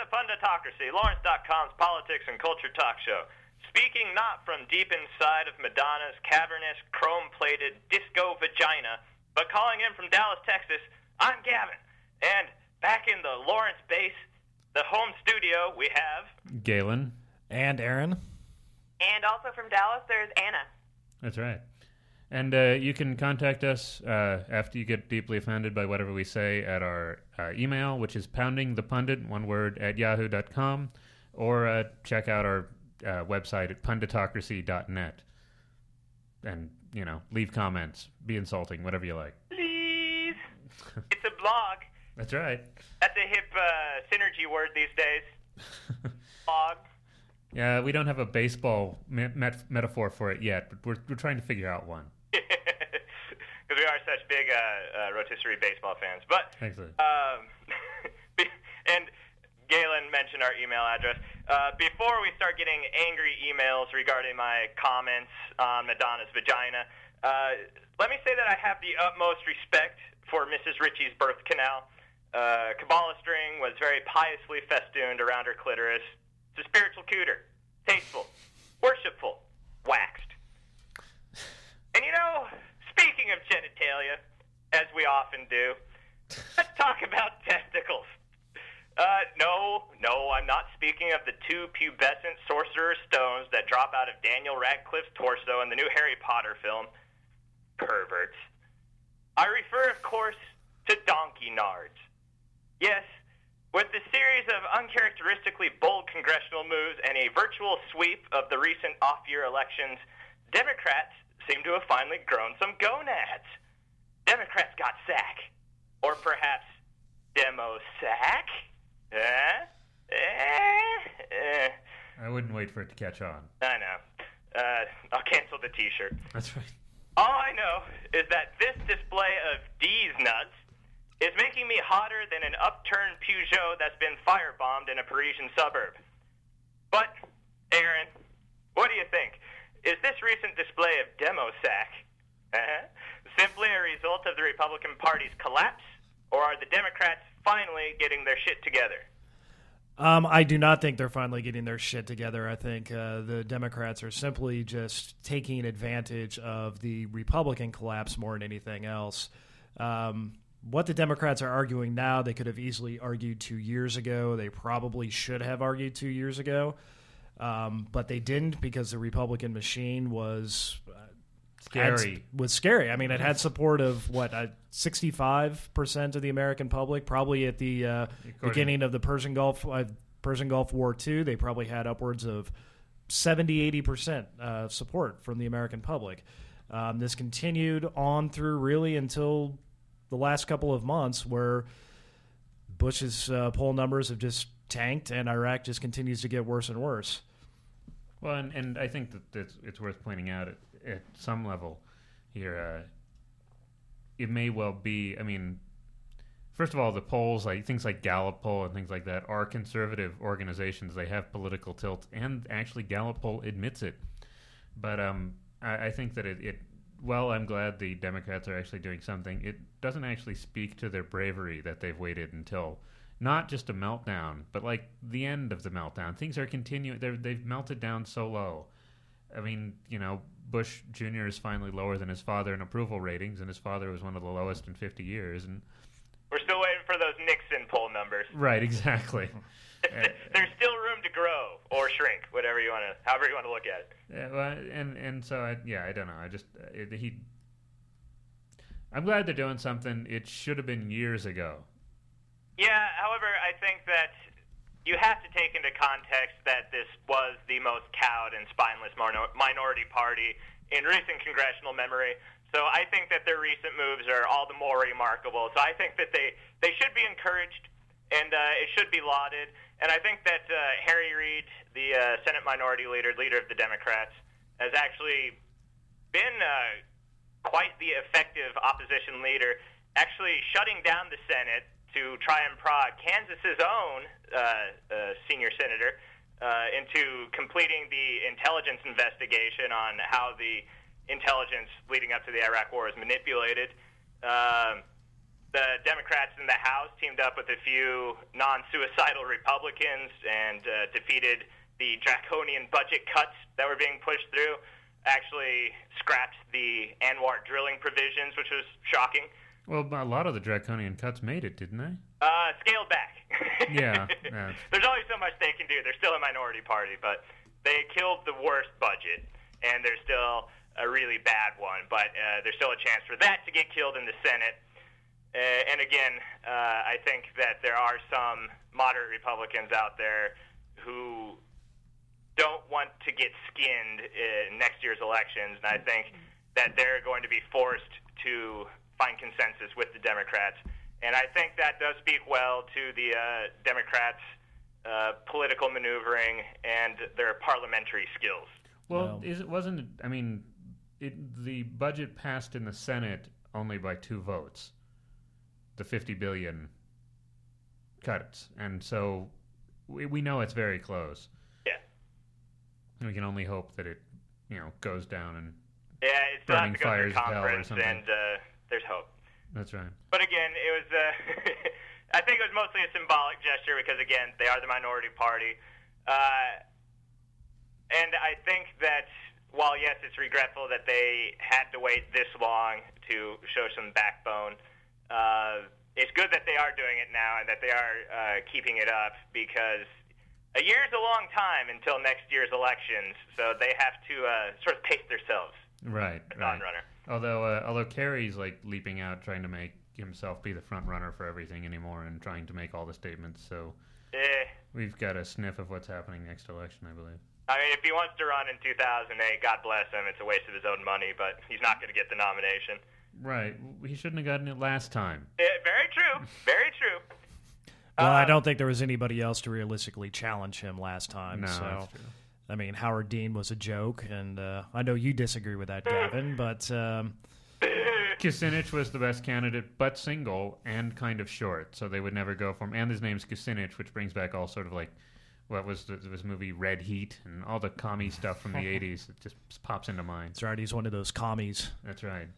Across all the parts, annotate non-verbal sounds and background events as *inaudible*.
the Punditocracy, Lawrence.com's politics and culture talk show. Speaking not from deep inside of Madonna's cavernous, chrome plated disco vagina, but calling in from Dallas, Texas, I'm Gavin. And back in the Lawrence base, the home studio, we have. Galen. And Aaron. And also from Dallas, there's Anna. That's right. And uh, you can contact us uh, after you get deeply offended by whatever we say at our uh, email, which is poundingthepundit, one word, at yahoo.com, or uh, check out our uh, website at punditocracy.net. And, you know, leave comments, be insulting, whatever you like. Please. *laughs* it's a blog. That's right. That's a hip uh, synergy word these days. *laughs* blog. Yeah, we don't have a baseball me- met- metaphor for it yet, but we're, we're trying to figure out one. Because we are such big uh, uh, rotisserie baseball fans. But Excellent. um, *laughs* and Galen mentioned our email address. Uh, before we start getting angry emails regarding my comments on Madonna's vagina, uh, let me say that I have the utmost respect for Mrs. Ritchie's birth canal. Uh, Kabbalah string was very piously festooned around her clitoris. It's a spiritual cooter, tasteful, worshipful, waxed. And you know, speaking of genitalia, as we often do, let's talk *laughs* about testicles. Uh, no, no, I'm not speaking of the two pubescent sorcerer stones that drop out of Daniel Radcliffe's torso in the new Harry Potter film. Perverts. I refer, of course, to donkey nards. Yes, with the series of uncharacteristically bold congressional moves and a virtual sweep of the recent off year elections, Democrats seem to have finally grown some gonads. Democrats got sack. Or perhaps demo sack? Eh? Eh? Eh? I wouldn't wait for it to catch on. I know. Uh, I'll cancel the t shirt. That's right. All I know is that this display of D's nuts is making me hotter than an upturned Peugeot that's been firebombed in a Parisian suburb. But, Aaron, what do you think? Is this recent display of demo sack uh-huh, simply a result of the Republican Party's collapse, or are the Democrats finally getting their shit together? Um, I do not think they're finally getting their shit together. I think uh, the Democrats are simply just taking advantage of the Republican collapse more than anything else. Um, what the Democrats are arguing now, they could have easily argued two years ago. They probably should have argued two years ago, um, but they didn't because the Republican machine was uh, Scary. had- was scary. I mean, it had support of what sixty five percent of the American public. Probably at the uh, beginning of the Persian Gulf uh, Persian Gulf War II, they probably had upwards of 70 80 percent uh, support from the American public. Um, this continued on through really until the last couple of months, where Bush's uh, poll numbers have just tanked, and Iraq just continues to get worse and worse. Well, and, and I think that it's, it's worth pointing out at, at some level here, uh, it may well be. I mean, first of all, the polls, like things like Gallup poll and things like that, are conservative organizations. They have political tilt, and actually, Gallup poll admits it. But um, I, I think that it, it. Well, I'm glad the Democrats are actually doing something. It doesn't actually speak to their bravery that they've waited until not just a meltdown, but like the end of the meltdown. Things are continuing. They're, they've melted down so low. I mean, you know, Bush Jr. is finally lower than his father in approval ratings, and his father was one of the lowest in 50 years. And We're still waiting for those Nixon poll numbers. right, exactly. *laughs* *laughs* There's still room to grow or shrink, whatever you want to, however you want to look at it. Yeah, well, and and so I, yeah, I don't know. I just uh, it, he. I'm glad they're doing something. It should have been years ago. Yeah, however, I think that you have to take into context that this was the most cowed and spineless minor- minority party in recent congressional memory. So I think that their recent moves are all the more remarkable. So I think that they, they should be encouraged and uh, it should be lauded. And I think that uh, Harry Reid, the uh, Senate Minority Leader, leader of the Democrats, has actually been uh, quite the effective opposition leader, actually shutting down the Senate to try and prod Kansas's own uh, uh, senior senator uh, into completing the intelligence investigation on how the intelligence leading up to the Iraq War is manipulated. Um, the Democrats in the House teamed up with a few non-suicidal Republicans and uh, defeated the draconian budget cuts that were being pushed through. Actually, scrapped the ANWR drilling provisions, which was shocking. Well, a lot of the draconian cuts made it, didn't they? Uh, scaled back. *laughs* Yeah, yeah. There's only so much they can do. They're still a minority party, but they killed the worst budget, and there's still a really bad one. But uh, there's still a chance for that to get killed in the Senate. Uh, and again, uh, I think that there are some moderate Republicans out there who don't want to get skinned in next year's elections, and I think that they're going to be forced to find consensus with the Democrats. And I think that does speak well to the uh, Democrats' uh, political maneuvering and their parliamentary skills. Well, is it wasn't? I mean, it, the budget passed in the Senate only by two votes. The fifty billion cuts, and so we, we know it's very close. Yeah. We can only hope that it, you know, goes down and Yeah, it's still Burning has to go fires through of hell or conference, something. and uh, there's hope. that's right. But again, it was. Uh, *laughs* I think it was mostly a symbolic gesture because again, they are the minority party, uh, and I think that while yes, it's regretful that they had to wait this long to show some backbone. Uh, it's good that they are doing it now and that they are uh, keeping it up because a year is a long time until next year's elections, so they have to uh, sort of pace themselves. Right, right. non-runner. Although, uh, although Kerry's like leaping out, trying to make himself be the front runner for everything anymore, and trying to make all the statements. So Eh, we've got a sniff of what's happening next election, I believe. I mean, if he wants to run in 2008, God bless him. It's a waste of his own money, but he's not going to get the nomination. Right. He shouldn't have gotten it last time. Eh, very true. Very true. Well, I Uh, don't think there was anybody else to realistically challenge him last time. No, so, that's true. I mean, Howard Dean was a joke, and uh, I know you disagree with that, Gavin. But um, Kucinich was the best candidate, but single and kind of short, so they would never go for him. And his name's Kucinich, which brings back all sort of like what was the, this movie Red Heat and all the commie stuff from the *laughs* '80s. It just pops into mind. it's right, he's one of those commies. That's right.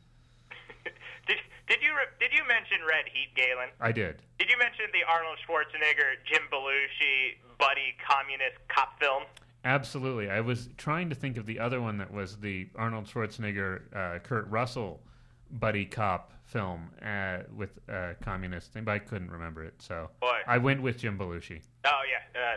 *laughs* Did, did you re- did you mention Red Heat, Galen? I did. Did you mention the Arnold Schwarzenegger, Jim Belushi, buddy communist cop film? Absolutely. I was trying to think of the other one that was the Arnold Schwarzenegger, uh, Kurt Russell buddy cop film uh, with uh, communists, but I couldn't remember it. So Boy. I went with Jim Belushi. Oh yeah. Uh,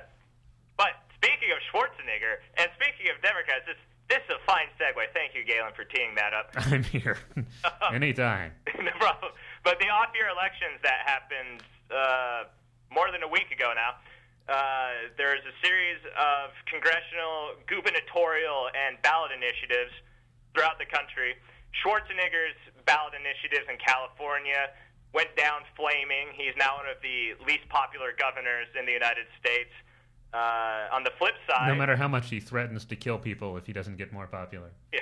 but speaking of Schwarzenegger and speaking of Democrats, this this is a fine segue. Thank you, Galen, for teeing that up. *laughs* I'm here *laughs* anytime. *laughs* no problem. But the off-year elections that happened uh, more than a week ago now, uh, there's a series of congressional, gubernatorial, and ballot initiatives throughout the country. Schwarzenegger's ballot initiatives in California went down flaming. He's now one of the least popular governors in the United States. Uh, on the flip side, No matter how much he threatens to kill people if he doesn't get more popular. *laughs*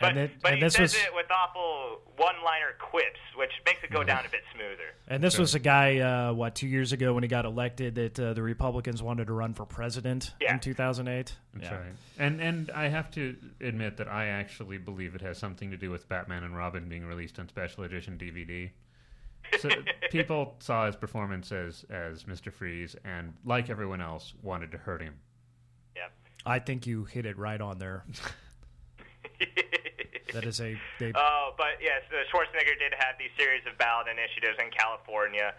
but, And it- but and he this says was- it with awful one-liner quips, which makes it go down a bit smoother. And this Sure. was a guy, uh, what, two years ago when he got elected that uh, the Republicans wanted to run for president Yeah. in 2008? That's right. And and I have to admit that I actually believe it has something to do with Batman and Robin being released on special edition DVD. So *laughs* people saw his performance as as Mr. Freeze and like everyone else wanted to hurt him. Yeah. I think you hit it right on there. *laughs* That is a. They, Oh, *laughs* but yes, uh, Schwarzenegger did have these series of ballot initiatives in California,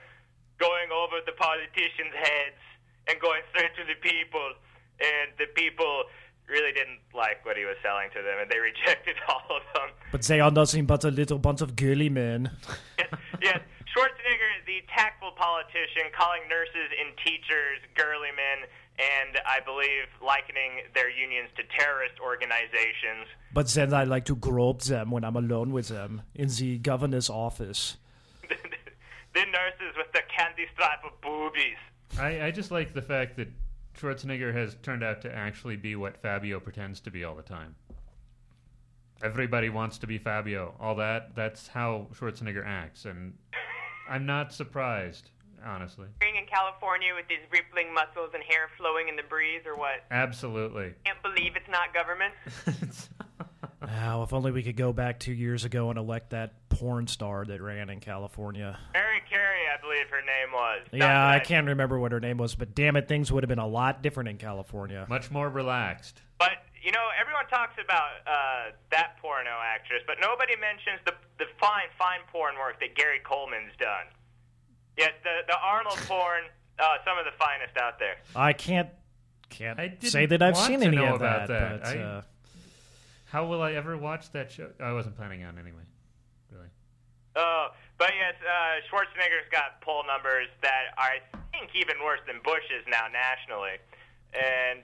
going over the politicians' heads and going straight to the people, and the people really didn't like what he was selling to them, and they *laughs* rejected all of them. but they are nothing but a little bunch of girly men. *laughs* yes, yes, Schwarzenegger, the tactful politician, calling nurses and teachers girly men, and I believe likening their unions to terrorist organizations. But then I like to grope them when I'm alone with them in the governor's office. *laughs* the nurses with the candy stripe of boobies. I, I just like the fact that Schwarzenegger has turned out to actually be what Fabio pretends to be all the time. Everybody wants to be Fabio. All that that's how Schwarzenegger acts and I'm not surprised, honestly. Being in California with these rippling muscles and hair flowing in the breeze, or what? Absolutely. Can't believe it's not government. *laughs* Oh, if only we could go back two years ago and elect that porn star that ran in California. Mary Carey, I believe her name was. Not Yeah, that I can't remember what her name was, but damn it, things would have been a lot different in California. Much more relaxed. But you know, everyone talks about uh, that porno actress, but nobody mentions the the fine, fine porn work that Gary Coleman's done. Yet the the Arnold porn, uh, some of the finest out there. I can't can't I didn't say that I've want seen to any know of about that. that. But, I- uh, How will I ever watch that show? I wasn't planning on anyway. Really. Oh, but yes, uh, Schwarzenegger's got poll numbers that are, I think, even worse than Bush's now nationally, and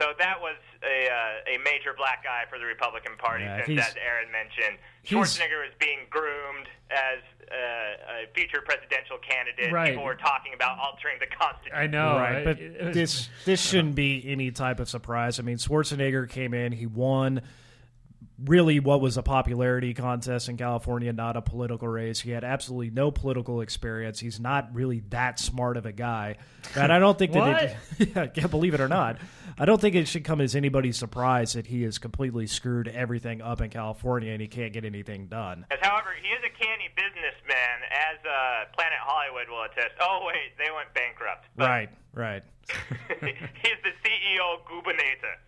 so that was a uh, a major black eye for the Republican Party Yeah, since, he's- as Aaron mentioned, he's- Schwarzenegger was being groomed as a future presidential candidate. Right. People were talking about altering the Constitution. I know. right, I- but was- this this shouldn't be any type of surprise. I mean, Schwarzenegger came in, he won really what was a popularity contest in California, not a political race. He had absolutely no political experience. He's not really that smart of a guy. And I don't think that it, *laughs* yeah, can't believe it or not. I don't think it should come as anybody's surprise that he has completely screwed everything up in California and he can't get anything done. As, however, he is a canny businessman, as uh, Planet Hollywood will attest. Oh wait, they went bankrupt. But Right, right. *laughs* he's the CEO Gubernator.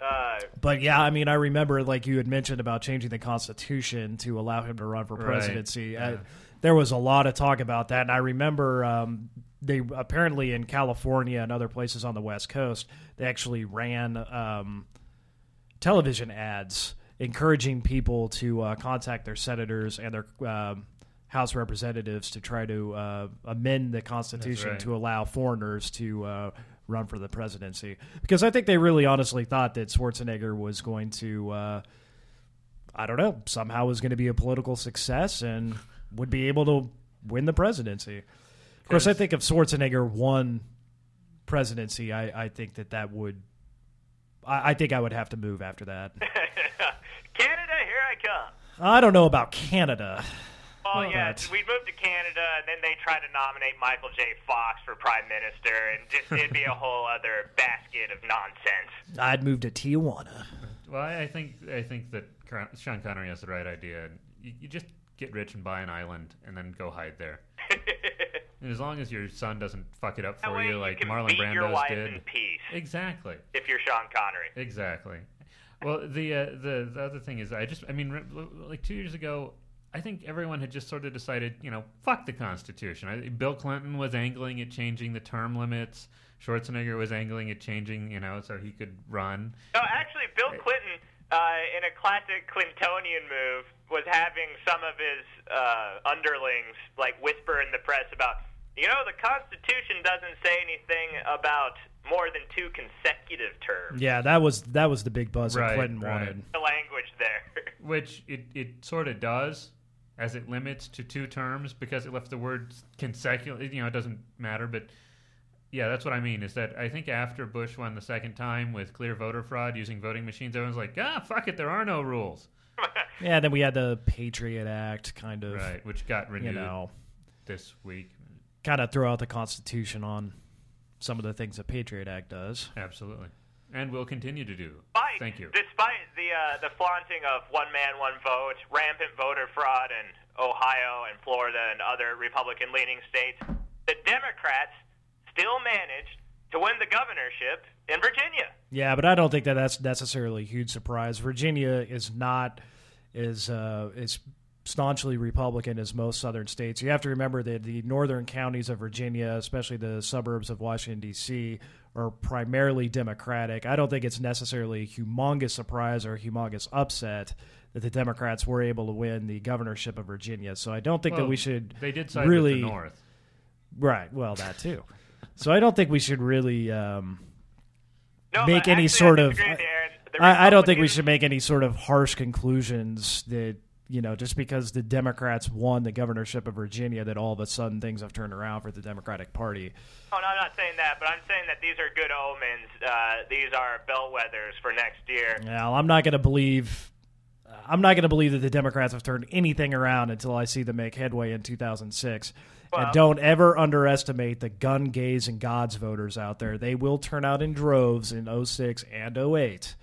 Uh, But yeah, I mean, I remember like you had mentioned about changing the Constitution to allow him to run for Right. presidency. I, there was a lot of talk about that, and I remember um, they apparently in California and other places on the West Coast they actually ran um, television ads encouraging people to uh, contact their senators and their um, House representatives to try to uh, amend the Constitution right. to allow foreigners to uh, run for the presidency. Because I think they really honestly thought that Schwarzenegger was going to, uh, I don't know, somehow was going to be a political success and would be able to win the presidency. Of course, I think if Schwarzenegger won presidency, I, I think that that would. I, I think I would have to move after that. *laughs* Canada, here I come. I don't know about Canada. Oh Well, yeah, that's- we'd move to Canada, and then they try to nominate Michael J. Fox for prime minister, and just it'd be a *laughs* whole other basket of nonsense. I'd move to Tijuana. Well, I I think I think that Sean Connery has the right idea. You, you just get rich and buy an island, and then go hide there. *laughs* And as long as your son doesn't fuck it up for way you, like can Marlon beat your Brando's wife did. in peace Exactly. if you're Sean Connery. Exactly. Well, the uh, the the other thing is, I just, I mean, like two years ago, I think everyone had just sort of decided, you know, fuck the Constitution. I, Bill Clinton was angling at changing the term limits. Schwarzenegger was angling at changing, you know, so he could run. No, actually, Bill Clinton, uh, in a classic Clintonian move, was having some of his uh, underlings like whisper in the press about, you know, the Constitution doesn't say anything about more than two consecutive terms. Yeah, that was that was the big buzz Right, that Clinton right. wanted. The language there. *laughs* Which it, it sort of does, as it limits to two terms because it left the word consecutive. You know, it doesn't matter, but yeah, that's what I mean. Is that I think after Bush won the second time with clear voter fraud using voting machines, everyone's like, ah, fuck it, there are no rules, *laughs* Yeah, then we had the Patriot Act kind of, right? Which got you renewed know, this week. kind of throw out the Constitution on some of the things the Patriot Act does. Absolutely, and will continue to do. Despite, Thank you. Despite the uh, the flaunting of one man, one vote, rampant voter fraud in Ohio and Florida and other Republican leaning states, the Democrats still managed to win the governorship in Virginia. Yeah, but I don't think that that's necessarily a huge surprise. Virginia is not as uh, as staunchly Republican as most southern states. You have to remember that the northern counties of Virginia, especially the suburbs of Washington D.C., are primarily Democratic. I don't think it's necessarily a humongous surprise or a humongous upset that the Democrats were able to win the governorship of Virginia. So I don't think that we should They did side really with the North. right. Well, that too. so I don't think we should really. Um, No, make any actually, sort I of. disagree with you, Aaron. The I, I don't think we should make any sort of harsh conclusions that you know just because the Democrats won the governorship of Virginia that all of a sudden things have turned around for the Democratic Party. Oh, no, I'm not saying that, but I'm saying that these are good omens. Uh, these are bellwethers for next year. Now I'm not going to believe. I'm not going to believe that the Democrats have turned anything around until I see them make headway in 2006. Well- and don't ever underestimate the gun gays and gods voters out there. They will turn out in droves in 06 and 08.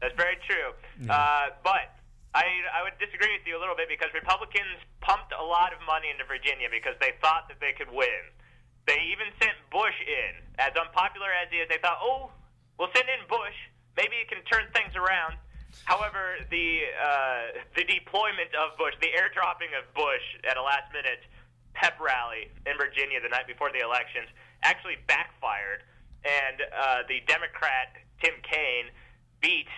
That's very true. Uh, but I I would disagree with you a little bit because Republicans pumped a lot of money into Virginia because they thought that they could win. They even sent Bush in, as unpopular as he is. They thought, oh, we'll send in Bush. Maybe it can turn things around. However, the uh, the deployment of Bush, the airdropping of Bush at a last minute pep rally in Virginia the night before the elections actually backfired, and uh, the Democrat Tim Kaine beat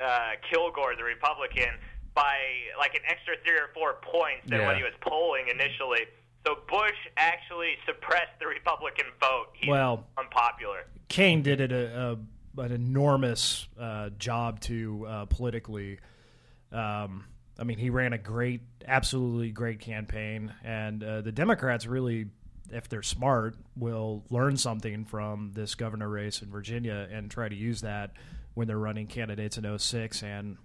uh, Kilgore, the Republican, by like an extra three or four points than Yeah. what he was polling initially. So Bush actually suppressed the Republican vote. He's Well- unpopular. Kaine did it a, a, an enormous uh, job to uh, politically. Um, I mean, he ran a great, absolutely great campaign, and uh, the Democrats really, if they're smart, will learn something from this governor race in Virginia and try to use that when they're running candidates in 06 and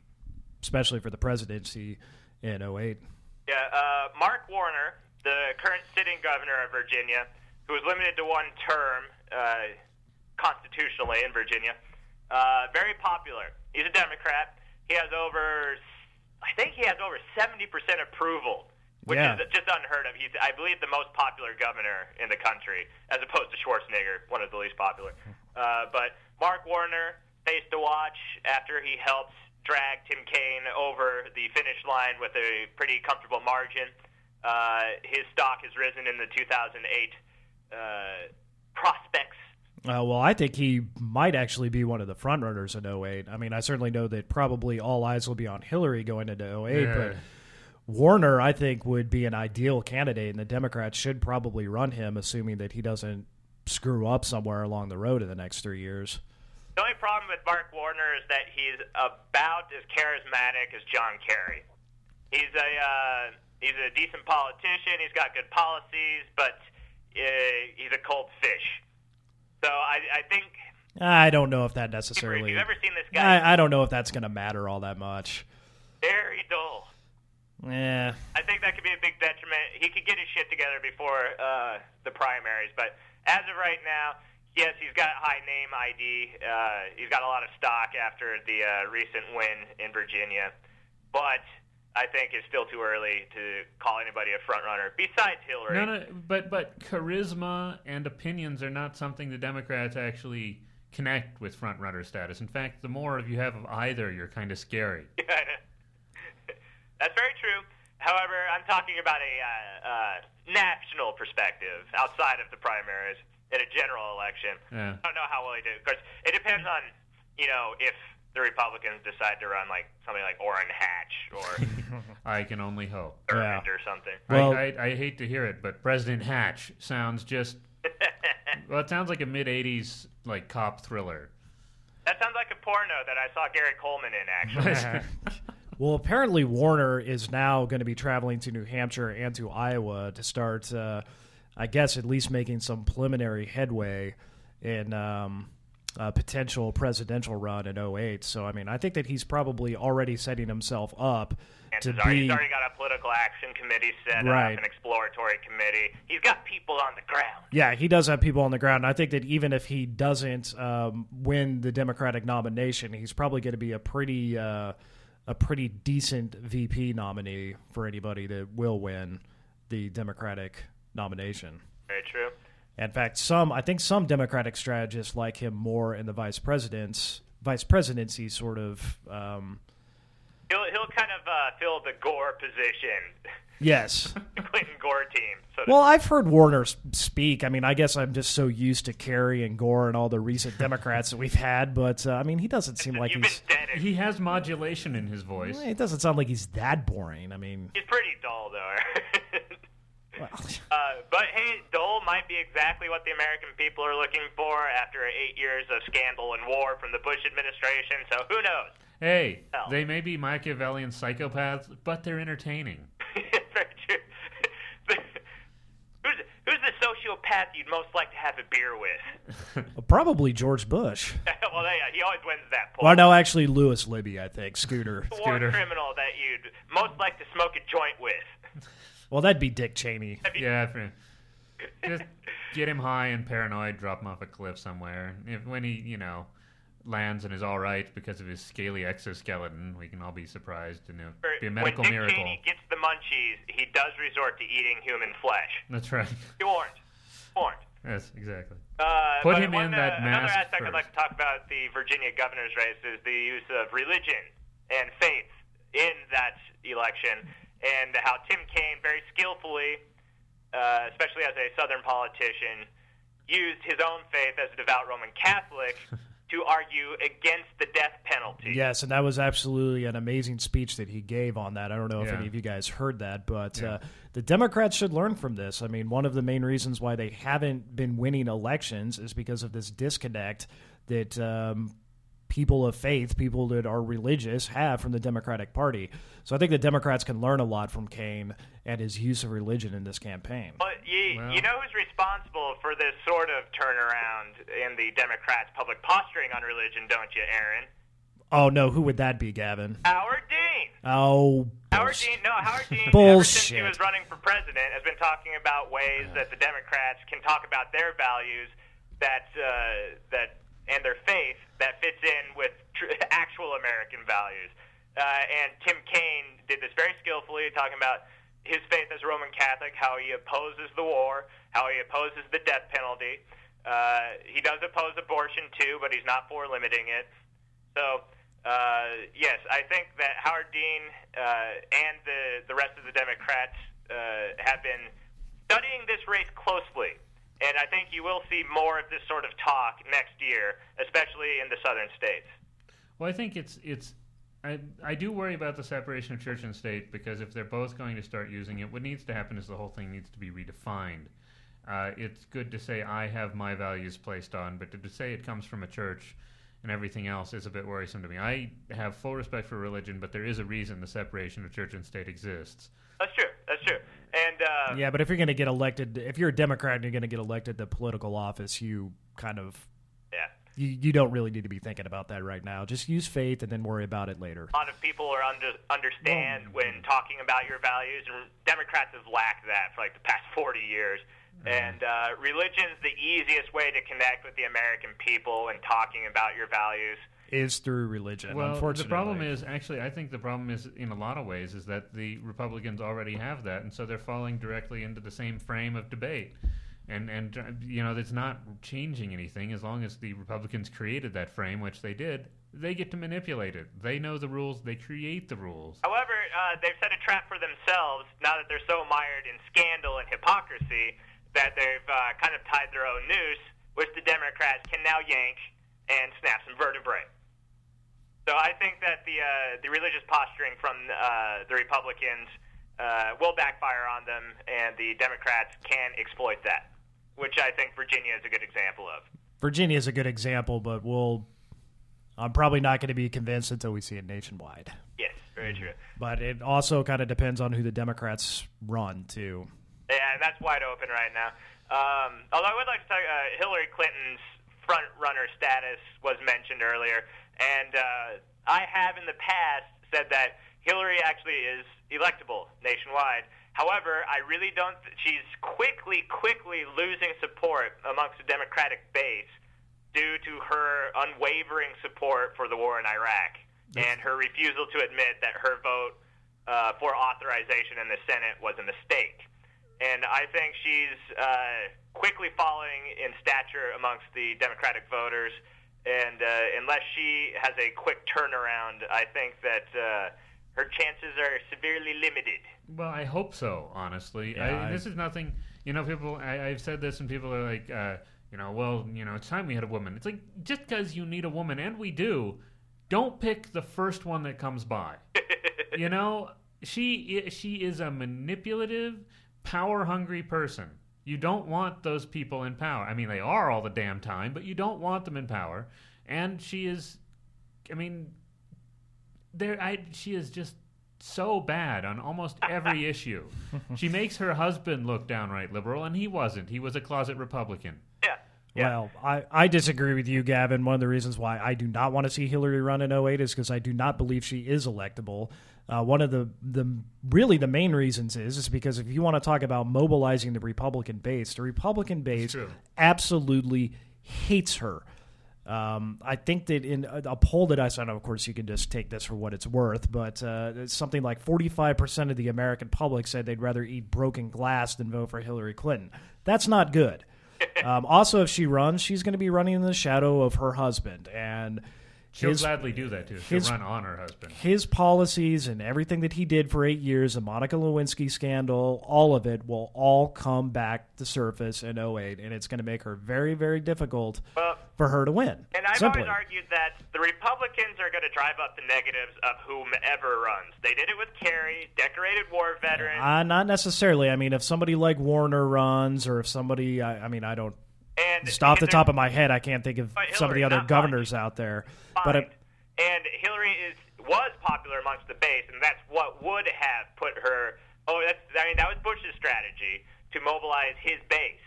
especially for the presidency in 08. Yeah, uh, Mark Warner, the current sitting governor of Virginia, who was limited to one term uh, constitutionally in Virginia, uh, very popular. He's a Democrat. He has over, I think he has over 70% approval, which Yeah. is just unheard of. He's, I believe, the most popular governor in the country, as opposed to Schwarzenegger, one of the least popular. Uh, but Mark Warner faced to watch after he helped drag Tim Kaine over the finish line with a pretty comfortable margin. Uh, his stock has risen in the 2008 uh, prospects. Uh, well, I think he might actually be one of the front runners in 08. I mean, I certainly know that probably all eyes will be on Hillary going into 08, Yeah. but Warner, I think, would be an ideal candidate, and the Democrats should probably run him, assuming that he doesn't screw up somewhere along the road in the next three years. The only problem with Mark Warner is that he's about as charismatic as John Kerry. He's a uh, he's a decent politician. He's got good policies, but uh, he's a cold fish. So I, I think I don't know if that if necessarily. you've ever seen this guy, I, I don't know if that's going to matter all that much. very dull. Yeah. I think that could be a big detriment. He could get his shit together before uh, the primaries, but as of right now, yes, he's got high name ID. Uh, he's got a lot of stock after the uh, recent win in Virginia, but I think it's still too early to call anybody a front runner. Besides Hillary, No, no, but but charisma and opinions are not something the Democrats actually connect with front runner status. In fact, the more of you have of either, you're kind of scary. *laughs* That's very true. However, I'm talking about a uh, uh, national perspective outside of the primaries in a general election. Yeah. I don't know how well he did. Of course, it depends on you know if the Republicans decide to run like something like Orrin Hatch or *laughs* I can only hope. Thurmond or something. Well- I, I, I hate to hear it, but President Hatch sounds just *laughs* well. It sounds like a mid '80s like cop thriller. That sounds like a porno that I saw Gary Coleman in. Actually, *laughs* Well, apparently Warner is now going to be traveling to New Hampshire and to Iowa to start, uh, I guess, at least making some preliminary headway in um, a potential presidential run in 08. So, I mean, I think that he's probably already setting himself up and to he's already, be. he's already got a political action committee set Right. up, an exploratory committee. He's got people on the ground. Yeah, he does have people on the ground. I think that even if he doesn't um, win the Democratic nomination, he's probably going to be a pretty uh, a pretty decent VP nominee for anybody that will win the Democratic nomination. Very true. In fact, some I think some Democratic strategists like him more in the vice president's vice presidency sort of. Um, He'll he'll kind of uh, fill the Gore position, yes. *laughs* Clinton Gore team. So Well, I've heard Warner speak. I mean, I guess I'm just so used to Kerry and Gore and all the recent Democrats that we've had, but uh, I mean, he doesn't seem like You've he's. been. He has modulation in his voice. It doesn't sound like he's that boring. I mean, He's pretty dull, though. *laughs* well, uh, but hey, Dole might be exactly what the American people are looking for after eight years of scandal and war from the Bush administration. So who knows? Hey, Hell. they may be Machiavellian psychopaths, but they're entertaining. *laughs* Very true. who's who's the sociopath you'd most like to have a beer with? *laughs* probably George Bush. *laughs* well, yeah, he always wins that poll. Well, no, actually, Lewis Libby, I think. Scooter. war Scooter. criminal that you'd most like to smoke a joint with. Well, that'd be Dick Cheney. Yeah, just get him high and paranoid, drop him off a cliff somewhere. If when he, you know, lands and is all right because of his scaly exoskeleton, we can all be surprised and it Or be a medical when Dick miracle. Cheney gets the munchies, he does resort to eating human flesh. That's right. He warned. Warned. yes, exactly. Uh, Put him one, in uh, that Another mask aspect I'd like to talk about the Virginia governor's race is the use of religion and faith in that election, and how Tim Kaine very skillfully, uh, especially as a Southern politician, used his own faith as a devout Roman Catholic *laughs* to argue against the death penalty. Yes, and that was absolutely an amazing speech that he gave on that. I don't know if Yeah. any of you guys heard that, but Yeah. uh, the Democrats should learn from this. I mean, one of the main reasons why they haven't been winning elections is because of this disconnect that um, people of faith, people that are religious, have from the Democratic Party. So I think the Democrats can learn a lot from Kaine and his use of religion in this campaign. But you, Well- you know who's responsible for this sort of turnaround in the Democrats' public posturing on religion, don't you, Aaron? Oh no, who would that be, Gavin? Howard Dean. Oh, Howard bullshit. Dean, no, Howard Dean, ever since he was running for president, has been talking about ways that the Democrats can talk about their values that uh, that and their faith that fits in with tr- *laughs* actual American values. Uh, and Tim Kaine did this very skillfully, talking about his faith as a Roman Catholic, how he opposes the war, how he opposes the death penalty. Uh, he does oppose abortion too, but he's not for limiting it. So, uh, yes, I think that Howard Dean uh, and the the rest of the Democrats uh, have been studying this race closely, and I think you will see more of this sort of talk next year, especially in the southern states. Well, I think it's it's. I I do worry about the separation of church and state because if they're both going to start using it, what needs to happen is the whole thing needs to be redefined. Uh, it's good to say I have my values placed on, but to, to say it comes from a church and everything else is a bit worrisome to me. I have full respect for religion, but there is a reason the separation of church and state exists. That's true. That's true. And uh, Yeah, but if you're going to get elected, if you're a Democrat and you're going to get elected to political office, you kind of yeah. you, you don't really need to be thinking about that right now. Just use faith and then worry about it later. a lot of people are under, understand when talking about your values, and Democrats have lacked that for like the past *laughs* 40 years. And uh, religion's the easiest way to connect with the American people and talking about your values. Is through religion. Well, unfortunately, the problem is actually, I think the problem is in a lot of ways is that the Republicans already have that, and so they're falling directly into the same frame of debate. And and uh, you know, it's not changing anything as long as the Republicans created that frame, which they did. They get to manipulate it. They know the rules. They create the rules. However, uh, they've set a trap for themselves now that they're so mired in scandal and hypocrisy that they've uh, kind of tied their own noose, which the Democrats can now yank and snap some vertebrae. So I think that the uh, the religious posturing from uh, the Republicans uh, will backfire on them, and the Democrats can exploit that, which I think Virginia is a good example of. Virginia is a good example, but we'll. I'm probably not going to be convinced until we see it nationwide. Yes, very true. But it also kind of depends on who the Democrats run too. Yeah, that's wide open right now. Um, although I would like to talk, uh, Hillary Clinton's front runner status was mentioned earlier, and uh, I have in the past said that Hillary actually is electable nationwide. However, I really don't. Th- she's quickly, quickly losing support amongst the Democratic base due to her unwavering support for the war in Iraq and her refusal to admit that her vote uh, for authorization in the Senate was a mistake. And I think she's uh, quickly falling in stature amongst the Democratic voters. And uh, unless she has a quick turnaround, I think that uh, her chances are severely limited. Well, I hope so. Honestly, Yeah, I, I- this is nothing. You know, people. I, I've said this, and people are like, uh, you know, well, you know, it's time we had a woman. It's like just because you need a woman, and we do, don't pick the first one that comes by. *laughs* you know, she she is a manipulative, power hungry person. You don't want those people in power. I mean, they are all the damn time, but you don't want them in power. And she is, I mean, there. I she is just so bad on almost every *laughs* issue. She makes her husband look downright liberal, and he wasn't. He was a closet Republican. Yeah. Yeah. Well, I, I disagree with you, Gavin. One of the reasons why I do not want to see Hillary run in 08 is because I do not believe she is electable. Uh, one of the, the really the main reasons is is because if you want to talk about mobilizing the Republican base, the Republican base absolutely hates her. Um, I think that in a, a poll that I saw, of course, you can just take this for what it's worth, but uh, something like 45% of the American public said they'd rather eat broken glass than vote for Hillary Clinton. That's not good. *laughs* Um, also, if she runs, she's going to be running in the shadow of her husband. And She'll his, gladly do that too. She'll his- run on her husband. his policies and everything that he did for eight years, the Monica Lewinsky scandal, all of it will all come back to surface in 08, and it's going to make her very, very difficult Well, for her to win. And I've Simply. always argued that the Republicans are going to drive up the negatives of whomever runs. They did it with Kerry, decorated war veteran, Uh, not necessarily. I mean, if somebody like Warner runs, or if somebody, I, I mean, I don't. And Just off the top of my head, I can't think of But some of the other governors out there. fine. But uh, and Hillary is was popular amongst the base, and that's what would have put her. Oh, that's I mean that was Bush's strategy to mobilize his base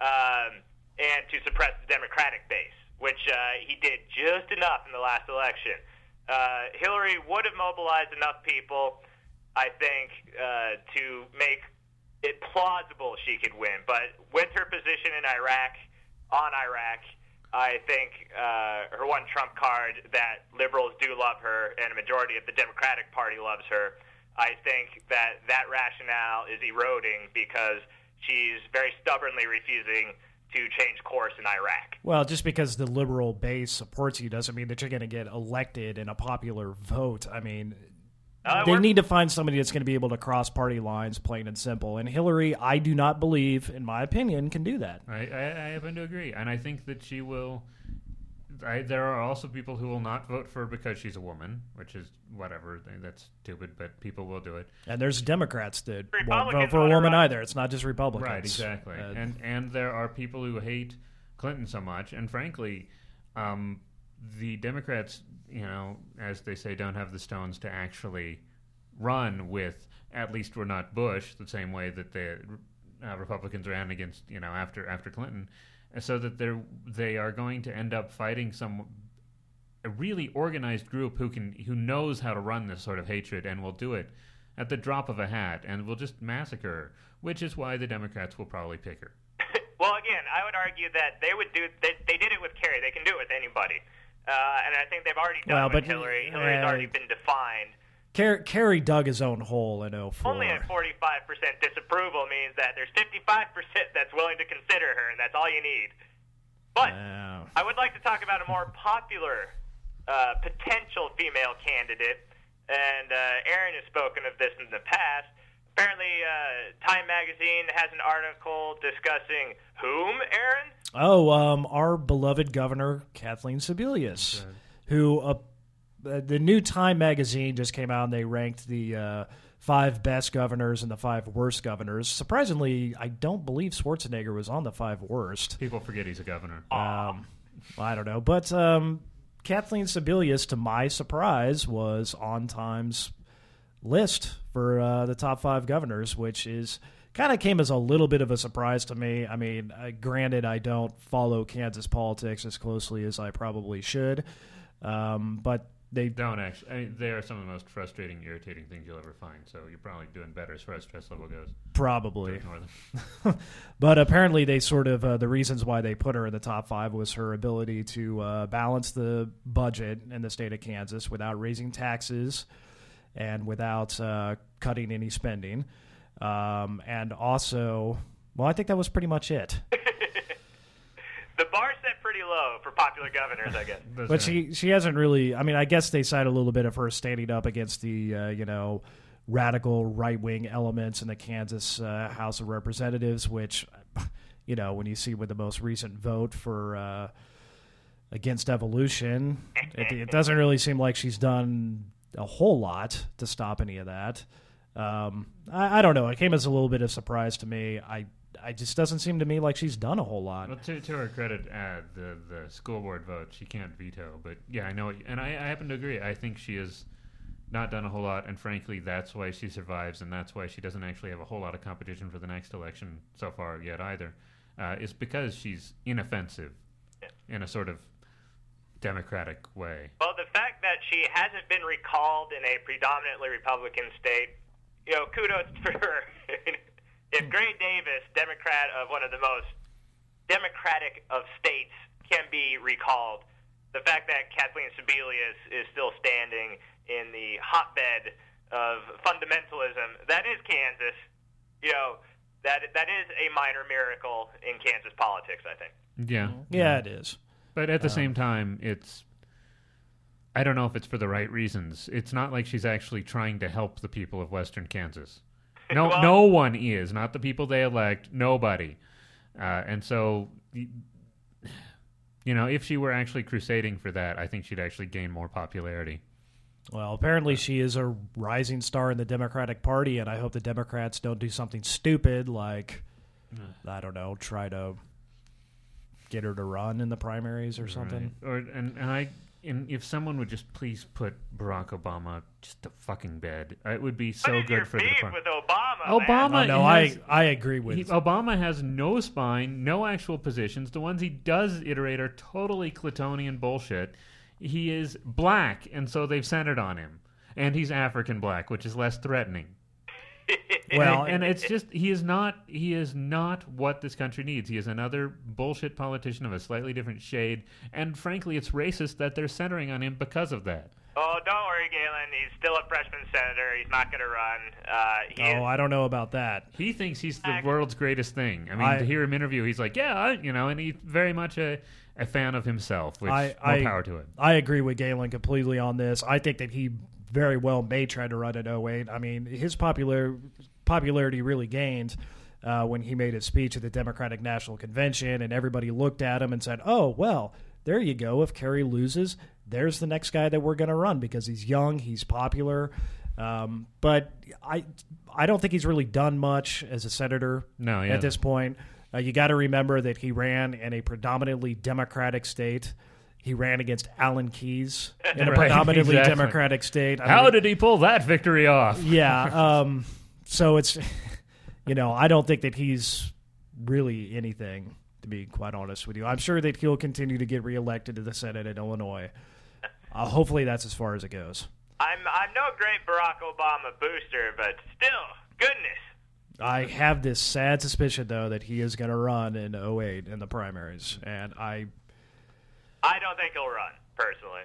um, and to suppress the Democratic base, which uh, he did just enough in the last election. Uh, Hillary would have mobilized enough people, I think, uh, to make it plausible she could win. But with her position in Iraq, on Iraq, I think uh, her one trump card that liberals do love her and a majority of the Democratic Party loves her. I think that that rationale is eroding because she's very stubbornly refusing to change course in Iraq. well, just because the liberal base supports you doesn't mean that you're going to get elected in a popular vote. I mean, Uh, they we're- need to find somebody that's going to be able to cross party lines, plain and simple. And Hillary, I do not believe, in my opinion, can do that. I, I, I happen to agree, and I think that she will. I, there are also people who will not vote for her because she's a woman, which is whatever. That's stupid, but people will do it. And there's Democrats that won't vote for a woman run- either. It's not just Republicans. Right, exactly. Uh, and and there are people who hate Clinton so much, and frankly, um, the Democrats, you know, as they say, don't have the stones to actually run with. At least we're not Bush, the same way that the uh, Republicans ran against, you know, after after Clinton, so that they're they are going to end up fighting some a really organized group who can who knows how to run this sort of hatred and will do it at the drop of a hat and will just massacre her, which is why the Democrats will probably pick her. *laughs* well, again, I would argue that they would do. They, they did it with Kerry. They can do it with anybody, uh, and I think they've already done Well, but, Hillary. Hillary's uh, already been defined. Car- Kerry dug his own hole in 04. Only at 45% disapproval means that there's 55% that's willing to consider her, and that's all you need. But. I would like to talk about a more popular uh, potential female candidate, and uh, Aaron has spoken of this in the past. Apparently, uh, Time Magazine has an article discussing whom, Aaron? Oh, um, our beloved governor Kathleen Sebelius, who uh, uh, the new Time magazine just came out and they ranked the uh, five best governors and the five worst governors. Surprisingly, I don't believe Schwarzenegger was on the five worst. People forget he's a governor. Um, I don't know, but um, Kathleen Sebelius, to my surprise, was on Time's list for uh, the top five governors, which is kind of came as a little bit of a surprise to me. I mean, uh, granted, I don't follow Kansas politics as closely as I probably should, um, but they Don't actually. I mean, they are some of the most frustrating, irritating things you'll ever find. So you're probably doing better as far as stress level goes. probably. *laughs* *laughs* But apparently, they sort of uh, the reasons why they put her in the top five was her ability to uh, balance the budget in the state of Kansas without raising taxes and without uh, cutting any spending, um, and also, well, I think that was pretty much it. *laughs* The bar set pretty low for popular governors, I guess. But right. she she hasn't really. I mean, I guess they cite a little bit of her standing up against the uh, you know radical right wing elements in the Kansas uh, House of Representatives, which you know when you see with the most recent vote for uh, against evolution, it, it doesn't really seem like she's done a whole lot to stop any of that. Um, I, I don't know. It came as a little bit of surprise to me. I. I just doesn't seem to me like she's done a whole lot. Well, to, to her credit, uh, the the school board vote she can't veto. But yeah, I know, and I, I happen to agree. I think she has not done a whole lot, and frankly, that's why she survives, and that's why she doesn't actually have a whole lot of competition for the next election so far yet either. Uh, is because she's inoffensive in a sort of democratic way. Well, the fact that she hasn't been recalled in a predominantly Republican state, you know, kudos *laughs* for her. if Gray Davis, Democrat of one of the most democratic of states, can be recalled, the fact that Kathleen Sebelius is still standing in the hotbed of fundamentalism that is Kansas, you know, that that is a minor miracle in Kansas politics. I think. Yeah, Yeah, it is. But at the uh, same time, it's. I don't know if it's for the right reasons. It's not like she's actually trying to help the people of Western Kansas. *laughs* No, Well- no one is. Not the people they elect. Nobody. Uh, and so, you know, if she were actually crusading for that, I think she'd actually gain more popularity. Well, apparently she is a rising star in the Democratic Party, and I hope the Democrats don't do something stupid like, *sighs* I don't know, try to get her to run in the primaries or something. Right. Or and, and I and if someone would just please put Barack Obama just to fucking bed, uh, it would be so good your for the beef department. with Obama? Obama- man? Oh, no, has- I I agree with He, Obama has no spine, no actual positions. The ones he does iterate are totally Clintonian bullshit. He is black, and so they've centered on him. And he's African black, which is less threatening. Well, and, and it's *laughs* just he is not he is not what this country needs. He is another bullshit politician of a slightly different shade, and frankly, it's racist that they're centering on him because of that. Oh, don't worry, Galen. He's still a freshman senator. He's not going to run. Uh, he is, oh, I don't know about that. He thinks he's the world's greatest thing. I mean, I- to hear him interview, he's like, yeah, I, you know, and he's very much a, a fan of himself, which I, more I, power to him. I agree with Galen completely on this. I think that he very well may try to run in 08. I mean, his popular popularity really gained uh, when he made his speech at the Democratic National Convention, and everybody looked at him and said, "Oh, well, there you go. If Kerry loses, there's the next guy that we're going to run because he's young, he's popular." Um, but I, I don't think he's really done much as a senator No, yeah. at this point. Uh, you got to remember that he ran in a predominantly Democratic state. He ran against Alan Keyes *laughs* in a Right, predominantly exactly. Democratic state. I How mean, did he pull that victory off? *laughs* yeah. Um, so it's, *laughs* you know, I don't think that he's really anything, to be quite honest with you. I'm sure that he'll continue to get reelected to the Senate in Illinois. Uh, hopefully, that's as far as it goes. I'm I'm no great Barack Obama booster, but still, goodness. I have this sad suspicion, though, that he is going to run in 08 in the primaries, and I I don't think he'll run personally.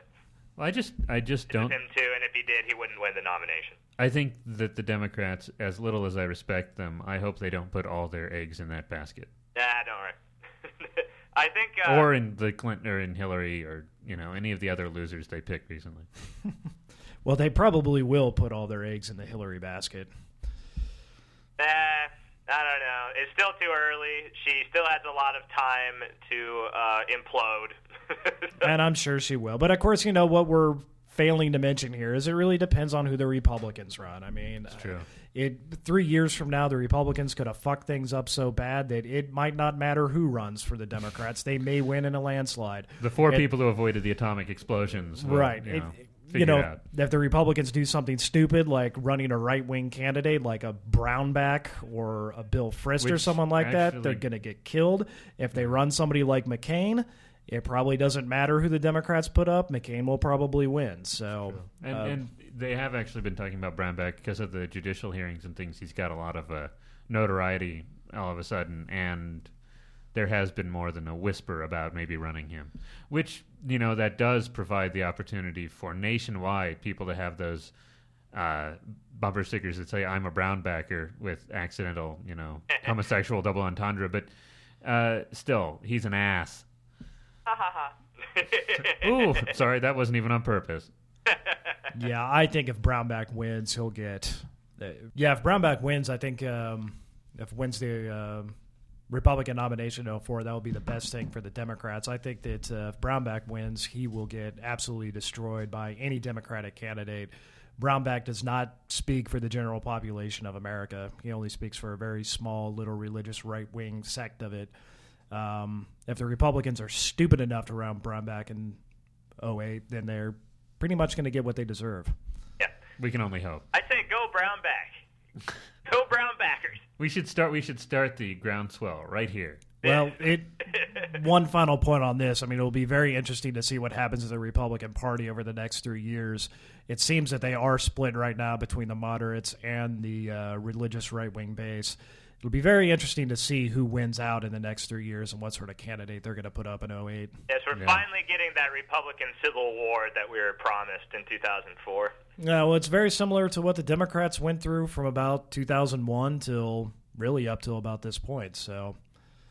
Well, I just, I just With don't. him too, and if he did, he wouldn't win the nomination. I think that the Democrats, as little as I respect them, I hope they don't put all their eggs in that basket, Nah, don't worry. *laughs* I think. Uh, or in the Clinton or in Hillary or you know any of the other losers they picked recently. *laughs* Well, they probably will put all their eggs in the Hillary basket. Nah, I don't know. It's still too early. She still has a lot of time to uh, implode. *laughs* and I'm sure she will. But of course, you know what we're failing to mention here is it really depends on who the Republicans run. I mean, true. It three years from now, the Republicans could have fucked things up so bad that it might not matter who runs for the Democrats. They may win in a landslide. The four It- people who avoided the atomic explosions, will, right. You It- know, you know, out. if the Republicans do something stupid like running a right wing candidate like a Brownback or a Bill Frist or someone like that, they're going to get killed. If they run somebody like McCain, it probably doesn't matter who the Democrats put up. McCain will probably win. So, And, uh, and they have actually been talking about Brownback because of the judicial hearings and things. He's got a lot of uh, notoriety all of a sudden, and there has been more than a whisper about maybe running him, which you know that does provide the opportunity for nationwide people to have those uh, bumper stickers that say "I'm a Brownbacker" with accidental, you know, *laughs* homosexual double entendre. But uh, still, he's an ass. Ha ha ha. *laughs* Ooh, sorry, that wasn't even on purpose. *laughs* yeah, I think if Brownback wins, he'll get. Uh, yeah, if Brownback wins, I think um, if wins the um Republican nomination in 04, that will be the best thing for the Democrats. I think that uh, if Brownback wins, he will get absolutely destroyed by any Democratic candidate. Brownback does not speak for the general population of America. He only speaks for a very small, little religious right wing sect of it. Um, if the Republicans are stupid enough to round Brownback in 08, then they're pretty much going to get what they deserve. yeah. We can only hope. I say go Brownback. *laughs* Go Brownbackers. We should start. We should start the groundswell right here. Well, it. *laughs* One final point on this. I mean, it will be very interesting to see what happens to the Republican Party over the next three years. It seems that they are split right now between the moderates and the uh, religious right wing base. It'll be very interesting to see who wins out in the next three years and what sort of candidate they're going to put up in 08. Yes, we're Yeah. finally getting that Republican Civil War that we were promised in 2004. Yeah, well, it's very similar to what the Democrats went through from about 2001 till really up till about this point. So,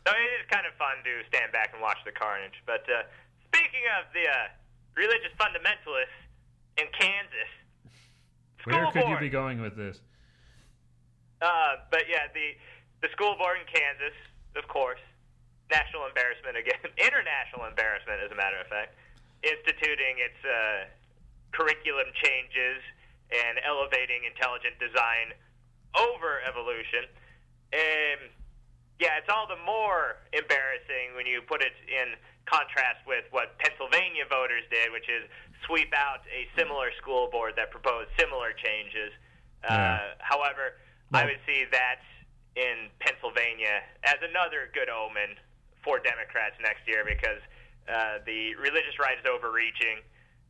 So it is kind of fun to stand back and watch the carnage. But uh, speaking of the uh, religious fundamentalists in Kansas, Where could you be going with this? Uh, but yeah, the the school board in Kansas, of course, national embarrassment again, *laughs* international embarrassment, as a matter of fact, instituting its uh, curriculum changes and elevating intelligent design over evolution. Um, yeah, it's all the more embarrassing when you put it in contrast with what Pennsylvania voters did, which is sweep out a similar school board that proposed similar changes. Uh, Yeah. However, I would see that in Pennsylvania as another good omen for Democrats next year because uh, the religious right is overreaching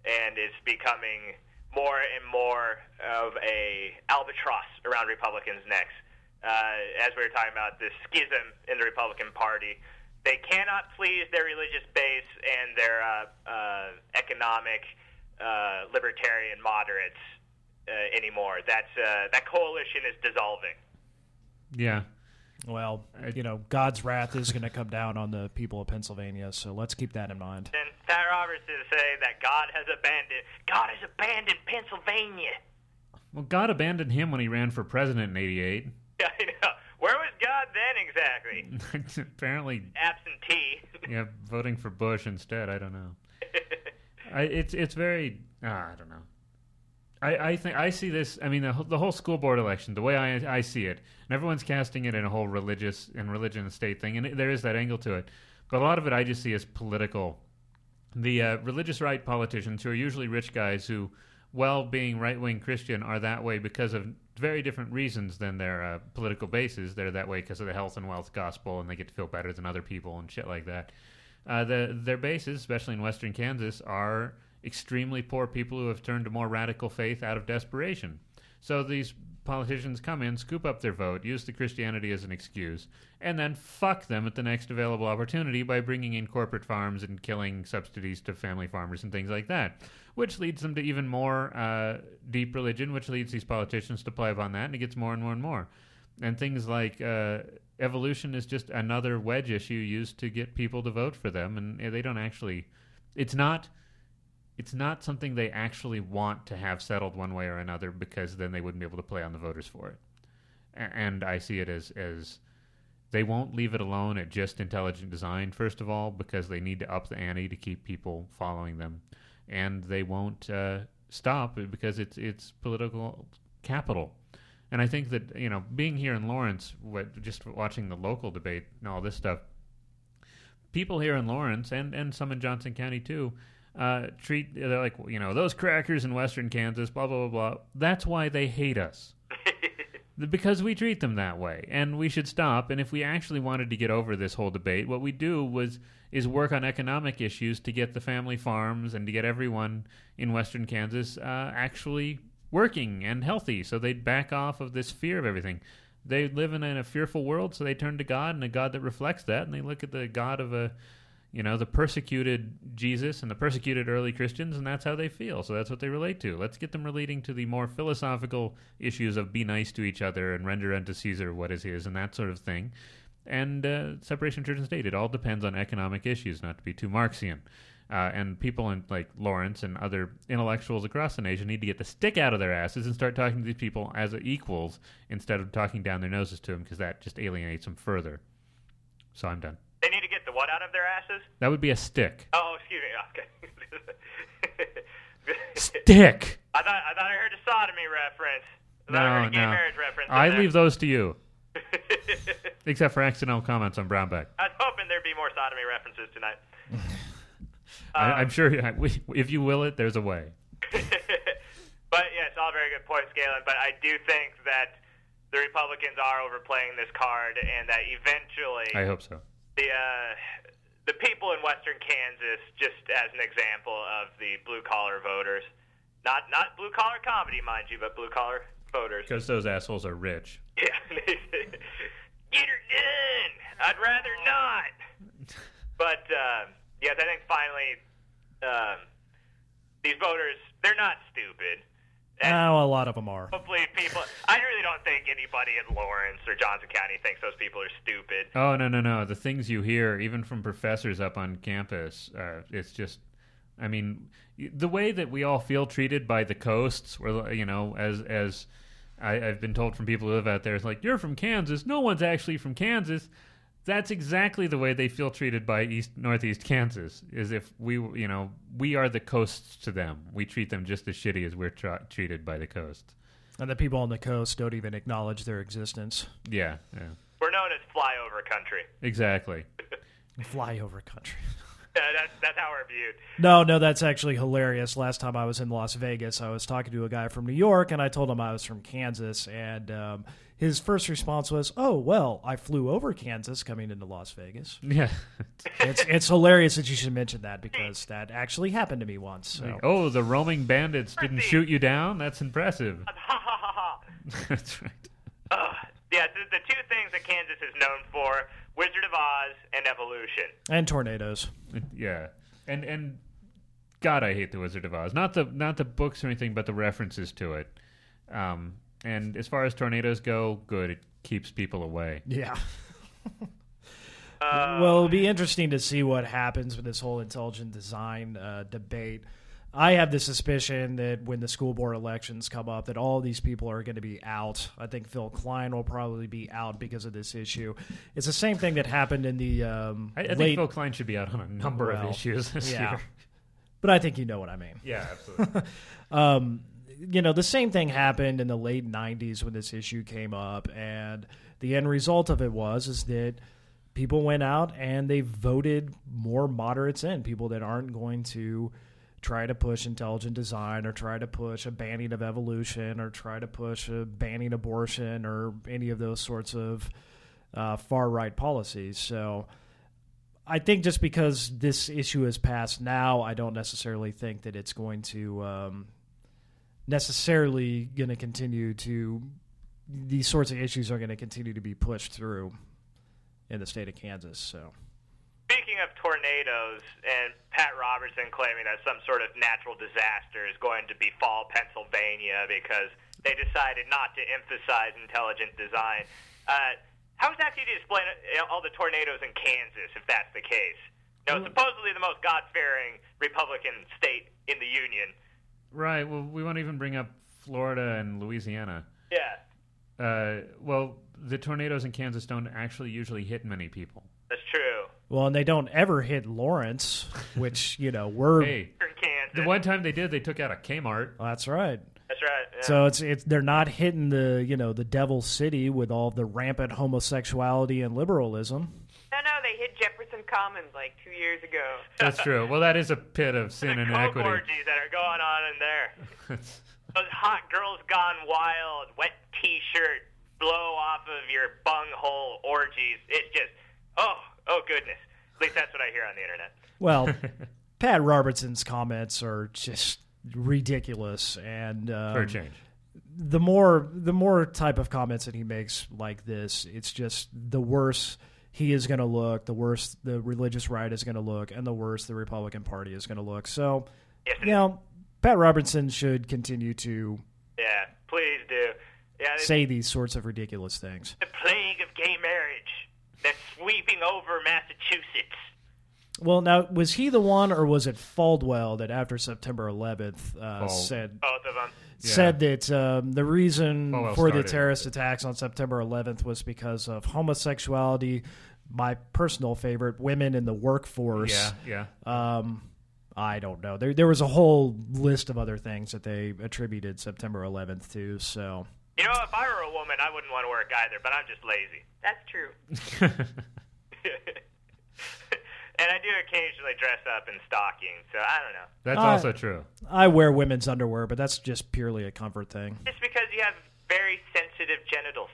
and it's becoming more and more of a albatross around Republicans' necks. Uh, as we were talking about this schism in the Republican Party, they cannot please their religious base and their uh, uh, economic uh, libertarian moderates uh, anymore. That's uh, that coalition is dissolving. Yeah. well, I- you know, God's wrath is going to come down on the people of Pennsylvania. So let's keep that in mind. And Pat Robertson say that God has abandoned God has abandoned Pennsylvania. Well, God abandoned him when he ran for president in '88. *laughs* Yeah, I know. Where was God then exactly? *laughs* Apparently, Absentee. *laughs* yeah, voting for Bush instead. I don't know. I, it's it's very ah, I don't know. I, I think I see this. I mean, the, whole- the whole school board election, the way I I see it, and everyone's casting it in a whole religious and religion and state thing, and it, there is that angle to it. But a lot of it I just see as political. The uh, religious right politicians, who are usually rich guys who, well, being right wing Christian, are that way because of very different reasons than their uh, political bases. They're that way because of the health and wealth gospel, and they get to feel better than other people and shit like that. Uh, the, their bases, especially in western Kansas, are extremely poor people who have turned to more radical faith out of desperation. So these politicians come in, scoop up their vote, use the Christianity as an excuse, and then fuck them at the next available opportunity by bringing in corporate farms and killing subsidies to family farmers and things like that, which leads them to even more uh, deep religion, which leads these politicians to play upon that, and it gets more and more and more. And things like uh, evolution is just another wedge issue used to get people to vote for them, and they don't actually. It's not it's not something they actually want to have settled one way or another because then they wouldn't be able to play on the voters for it. And I see it as as they won't leave it alone at just intelligent design first of all because they need to up the ante to keep people following them, and they won't uh, stop because it's it's political capital. And I think that you know, being here in Lawrence, what, just watching the local debate and all this stuff, people here in Lawrence and and some in Johnson County too uh, treat they're like you know those crackers in Western Kansas, blah blah blah blah. That's why they hate us *laughs* because we treat them that way, and we should stop. And if we actually wanted to get over this whole debate, what we do was is work on economic issues to get the family farms and to get everyone in Western Kansas uh, actually working and healthy, so they'd back off of this fear of everything. They live in a fearful world, so they turn to God and a God that reflects that, and they look at the God of a you know, the persecuted Jesus and the persecuted early Christians, and that's how they feel. So that's what they relate to. Let's get them relating to the more philosophical issues of be nice to each other and render unto Caesar what is his and that sort of thing. And uh, separation of church and state. It all depends on economic issues, not to be too Marxian. Uh, and people in like Lawrence and other intellectuals across the nation need to get the stick out of their asses and start talking to these people as equals instead of talking down their noses to them because that just alienates them further. So I'm done. They need to get the what out of their asses? That would be a stick. Oh, excuse me. *laughs* Okay. Stick. I thought I thought I heard a sodomy reference. I thought I No, heard a gay no. marriage reference. I there. leave those to you, *laughs* except for accidental comments on Brownback. I was hoping there'd be more sodomy references tonight. *laughs* I, I'm sure if you will it, there's a way. but yeah, it's all very good points, Galen. But I do think that the Republicans are overplaying this card, and that eventually I hope so. The uh, the people in Western Kansas, just as an example of the blue collar voters, not not blue collar comedy, mind you, but blue collar voters. Because those assholes are rich. Yeah, *laughs* yeah, done. I'd rather not. But uh, yes, I think finally um, these voters they're not stupid. And Oh, a lot of them are. hopefully people. I really don't think anybody in Lawrence or Johnson County thinks those people are stupid. Oh no no no! The things you hear, even from professors up on campus, uh, it's just. I mean, the way that we all feel treated by the coasts, where you know, as as I, I've been told from people who live out there, it's like you're from Kansas. No one's actually from Kansas. That's exactly the way they feel treated by East Northeast Kansas. Is if we, you know, we are the coasts to them. We treat them just as shitty as we're tra- treated by the coast. And the people on the coast don't even acknowledge their existence. Yeah, yeah, We're known as flyover country. exactly. *laughs* Flyover country. *laughs* Yeah, that's that's how we're viewed. No, no, that's actually hilarious. Last time I was in Las Vegas, I was talking to a guy from New York, and I told him I was from Kansas, and um, his first response was, "Oh, well, I flew over Kansas coming into Las Vegas." Yeah. It's it's hilarious that you should mention that because that actually happened to me once. So. Oh, the roaming bandits didn't shoot you down? That's impressive. Ha ha ha ha. That's right. *laughs* Ugh. Yeah, the, the two things that Kansas is known for: Wizard of Oz and evolution. And tornadoes. Yeah. And and God, I hate the Wizard of Oz. Not the not the books or anything, but the references to it. Um, and as far as tornadoes go, good. It keeps people away. Yeah. Uh, *laughs* well, it'll be interesting to see what happens with this whole intelligent design uh, debate. I have the suspicion that when the school board elections come up, that all these people are going to be out. I think Phill Kline will probably be out because of this issue. It's the same thing that happened in the um, I, I late, think Phill Kline should be out on a number Well, of issues this yeah. year. but I think you know what I mean. Yeah, absolutely. *laughs* um, you know, the same thing happened in the late '90s when this issue came up, and the end result of it was is that people went out and they voted more moderates in, people that aren't going to try to push intelligent design or try to push a banning of evolution or try to push a banning abortion or any of those sorts of uh, far right policies. So. I think just because this issue has passed now, I don't necessarily think that it's going to um, necessarily going to continue to these sorts of issues are going to continue to be pushed through in the state of Kansas. So Speaking of tornadoes and Pat Robertson claiming that some sort of natural disaster is going to befall Pennsylvania because they decided not to emphasize intelligent design, uh, how exactly do you explain uh, all the tornadoes in Kansas if that's the case? No, supposedly the most God-fearing Republican state in the union. Right. Well, we won't even bring up Florida and Louisiana. Yeah, Uh, well, the tornadoes in Kansas don't actually usually hit many people. that's true. well, and they don't ever hit Lawrence, which you know we're. *laughs* Hey, the one time they did, they took out a Kmart. That's right. That's right. Yeah. So it's it's they're not hitting the you know the devil city with all the rampant homosexuality and liberalism. No, no, they hit Jefferson Commons like two years ago. That's true. Well, that is a pit of sin the and coke inequity. orgies that are going on in there. *laughs* Those hot girls gone wild, wet T-shirt, blow off of your bunghole orgies. It's just, oh, oh goodness. At least that's what I hear on the internet. Well, *laughs* Pat Robertson's comments are just ridiculous, and um, For a change. the more the more type of comments that he makes like this, it's just the worse he is going to look, the worse the religious right is going to look, and the worse the Republican Party is going to look. So, Yes, you know, Pat Robertson should continue to Yeah, please do. Yeah, say these sorts of ridiculous things. the plague of gay marriage that's sweeping over Massachusetts. Well, now was he the one, or was it Falwell that after September 11th uh, Fald- said Both of them. Yeah. said that um, the reason Falwell for the terrorist attacks on September 11th was because of homosexuality. My personal favorite, women in the workforce. Yeah, yeah. Um, I don't know. There, there was a whole list of other things that they attributed September 11th to. So, You know, if I were a woman, I wouldn't want to work either, but I'm just lazy. That's true. *laughs* *laughs* and I do occasionally dress up in stockings, so I don't know. That's Uh, also true. I wear women's underwear, but that's just purely a comfort thing. Just because you have very sensitive genitals.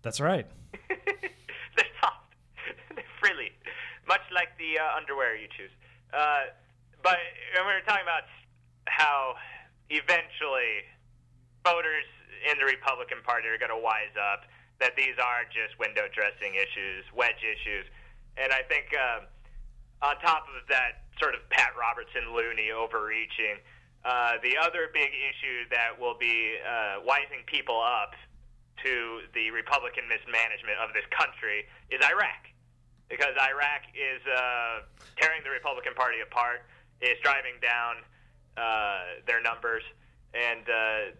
That's right. *laughs* They're soft. *laughs* They're frilly. Much like the uh, underwear you choose. Uh, but when we were talking about how eventually voters in the Republican Party are going to wise up, that these are just window dressing issues, wedge issues, and I think uh, on top of that sort of Pat Robertson loony overreaching, uh, the other big issue that will be uh, wising people up to the Republican mismanagement of this country is Iraq, because Iraq is uh, tearing the Republican Party apart, is driving down uh, their numbers, and uh,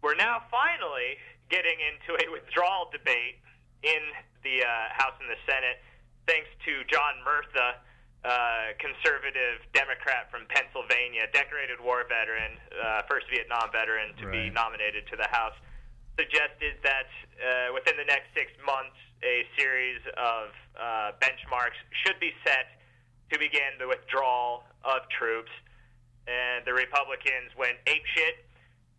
we're now finally getting into a *laughs* withdrawal debate in the uh, House and the Senate, thanks to John Murtha, uh, conservative Democrat from Pennsylvania, decorated war veteran, uh, first Vietnam veteran to right. be nominated to the House, suggested that uh, within the next six months, a series of uh, benchmarks should be set to begin the withdrawal of troops. And the Republicans went apeshit,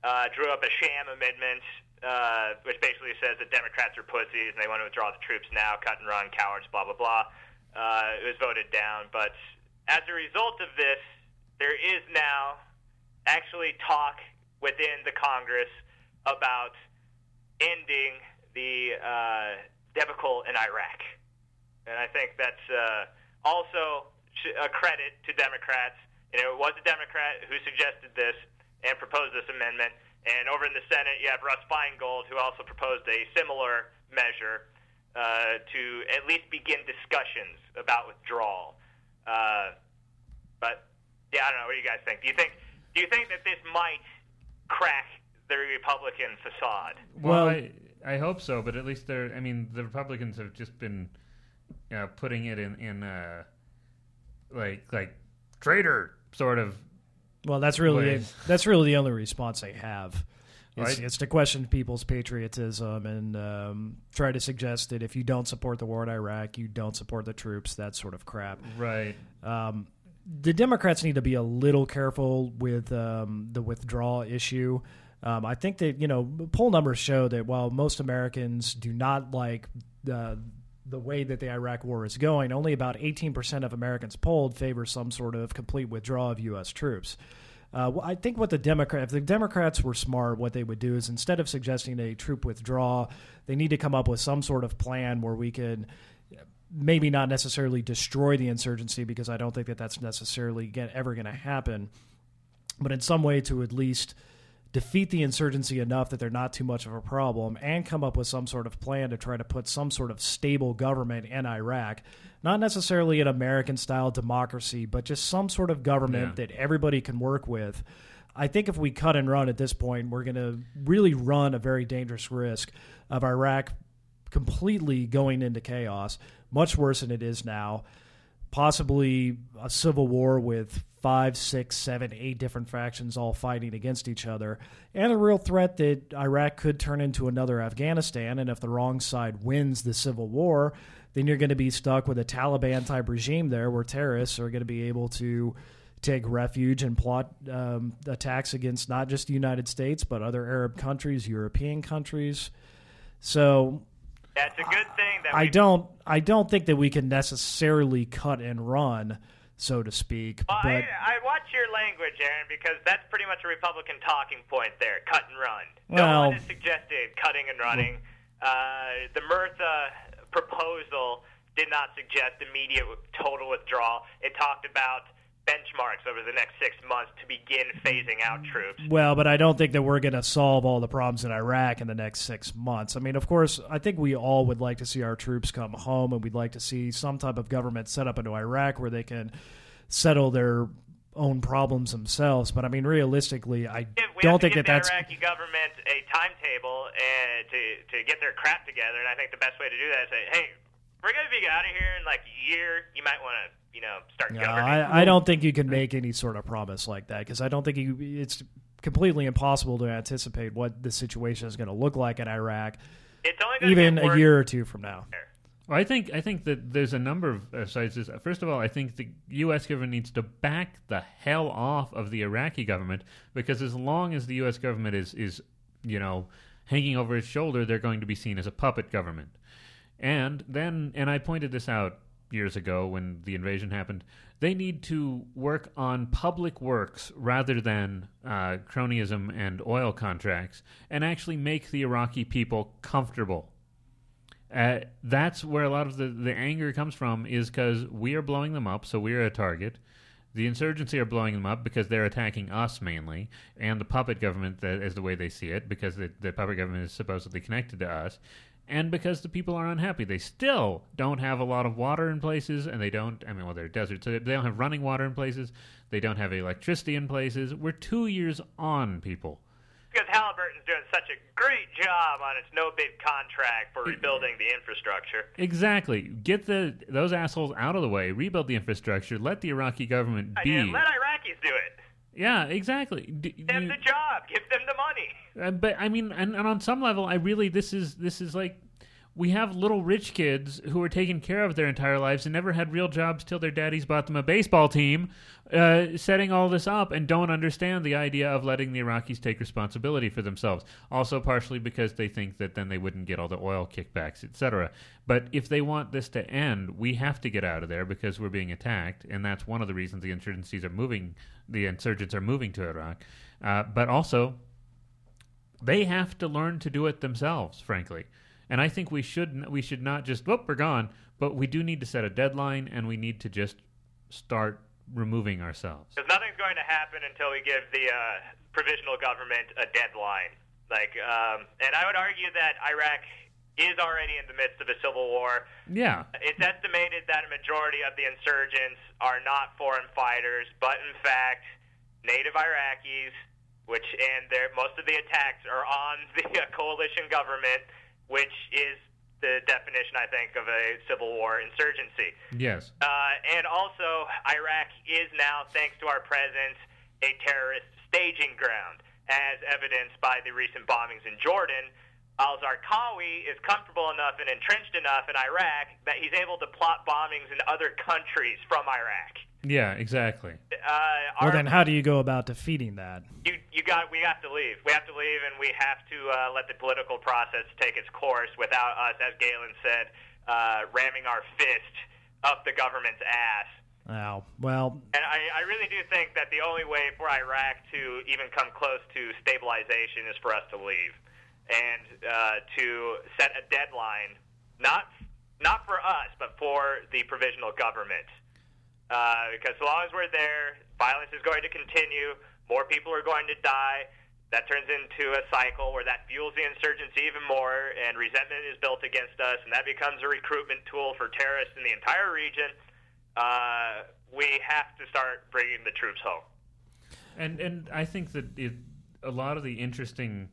uh, drew up a sham amendment uh, which basically says that Democrats are pussies and they want to withdraw the troops now, cut and run, cowards, blah, blah, blah. Uh, it was voted down. But as a result of this, there is now actually talk within the Congress about ending the uh, debacle in Iraq. And I think that's uh, also a credit to Democrats. You know, it was a Democrat who suggested this and proposed this amendment. And over in the Senate, you have Russ Feingold, who also proposed a similar measure uh, to at least begin discussions about withdrawal. Uh, but yeah, I don't know. What do you guys think? Do you think do you think that this might crack the Republican facade? Well, I, I hope so, but at least they're. I mean, the Republicans have just been uh, putting it in in uh, like like traitor sort of well, that's really that's really the only response they have. It's, right. it's to question people's patriotism and um, try to suggest that if you don't support the war in Iraq, you don't support the troops. That sort of crap. Right. Um, the Democrats need to be a little careful with um, the withdrawal issue. Um, I think that you know poll numbers show that while most Americans do not like the the way that the Iraq war is going, only about 18% of Americans polled favor some sort of complete withdrawal of U.S. troops. Uh, I think what the Democrat, if the Democrats were smart, what they would do is instead of suggesting a troop withdrawal, they need to come up with some sort of plan where we can maybe not necessarily destroy the insurgency because I don't think that that's necessarily get, ever going to happen, but in some way to at least defeat the insurgency enough that they're not too much of a problem and come up with some sort of plan to try to put some sort of stable government in Iraq. Not necessarily an American style democracy, but just some sort of government yeah. that everybody can work with. I think if we cut and run at this point, we're going to really run a very dangerous risk of Iraq completely going into chaos, much worse than it is now. Possibly a civil war with five, six, seven, eight different factions all fighting against each other, and a real threat that Iraq could turn into another Afghanistan. And if the wrong side wins the civil war, then you're going to be stuck with a Taliban type regime there where terrorists are going to be able to take refuge and plot um, attacks against not just the United States, but other Arab countries, European countries. So that's a good thing. That I don't. I don't think that we can necessarily cut and run so to speak. Well, but I, I watch your language, Aaron, because that's pretty much a Republican talking point there: cut and run. Well, no one has suggested cutting and running. Uh, the Murtha proposal did not suggest immediate total withdrawal. It talked about benchmarks over the next six months to begin phasing out troops. Well, but I don't think that we're going to solve all the problems in Iraq in the next six months. I mean, of course, I think we all would like to see our troops come home, and we'd like to see some type of government set up into Iraq where they can settle their own problems themselves. But I mean, realistically, I don't think that that's Iraqi government a timetable and to to get their crap together. And I think the best way to do that is say, hey, we're going to be out of here in like a year. You might want to you know, start no, I, I, don't think you can make any sort of promise like that because I don't think you, it's completely impossible to anticipate what the situation is going to look like in Iraq, even a year or two from now. Well, I think I think that there's a number of uh, sides. First of all, I think the U.S. government needs to back the hell off of the Iraqi government because as long as the U.S. government is is you know hanging over its shoulder, they're going to be seen as a puppet government. And then, and I pointed this out years ago when the invasion happened. They need to work on public works rather than uh, cronyism and oil contracts and actually make the Iraqi people comfortable. Uh, that's where a lot of the, the anger comes from, is because we are blowing them up, so we're a target. The insurgency are blowing them up because they're attacking us mainly, and the puppet government that is the way they see it, because the, the puppet government is supposedly connected to us, and because the people are unhappy. They still don't have a lot of water in places, and they don't. I mean, well, they're deserts, so they don't have running water in places. They don't have electricity in places. We're two years on, people. Because Halliburton's doing such a great job on its no bid contract for rebuilding the infrastructure. Exactly. Get the those assholes out of the way. Rebuild the infrastructure. Let the Iraqi government be. Let Iraqis do it. Yeah, exactly. Give them you- the job. Give them the money. Uh, but I mean, and, and on some level, I really this is this is like we have little rich kids who were taken care of their entire lives and never had real jobs till their daddies bought them a baseball team, uh, setting all this up and don't understand the idea of letting the Iraqis take responsibility for themselves. Also, partially because they think that then they wouldn't get all the oil kickbacks, etc. But if they want this to end, we have to get out of there because we're being attacked, and that's one of the reasons the insurgencies are moving. The insurgents are moving to Iraq, uh, but also they have to learn to do it themselves, frankly. And I think we should we should not just whoop we're gone, but we do need to set a deadline and we need to just start removing ourselves. Because nothing's going to happen until we give the uh, provisional government a deadline. Like, um, and I would argue that Iraq is already in the midst of a civil war. Yeah, It's estimated that a majority of the insurgents are not foreign fighters, but in fact, native Iraqis, which and their most of the attacks are on *laughs* the coalition government, which is the definition, I think, of a civil war insurgency. yes, Uh, and also, Iraq is now, thanks to our presence, a terrorist staging ground, as evidenced by the recent bombings in Jordan. Al Zarqawi is comfortable enough and entrenched enough in Iraq that he's able to plot bombings in other countries from Iraq. yeah, exactly. Uh, Well, then how do you go about defeating that? you you got we have to leave. We have to leave, and we have to uh, let the political process take its course without us, as Galen said, uh, ramming our fist up the government's ass. Oh, well, And I, I really do think that the only way for Iraq to even come close to stabilization is for us to leave and uh, to set a deadline, not not for us, but for the provisional government. Uh, because as long as we're there, violence is going to continue. More people are going to die. That turns into a cycle where that fuels the insurgency even more, and resentment is built against us, and that becomes a recruitment tool for terrorists in the entire region. Uh, we have to start bringing the troops home. And and I think that it, a lot of the interesting.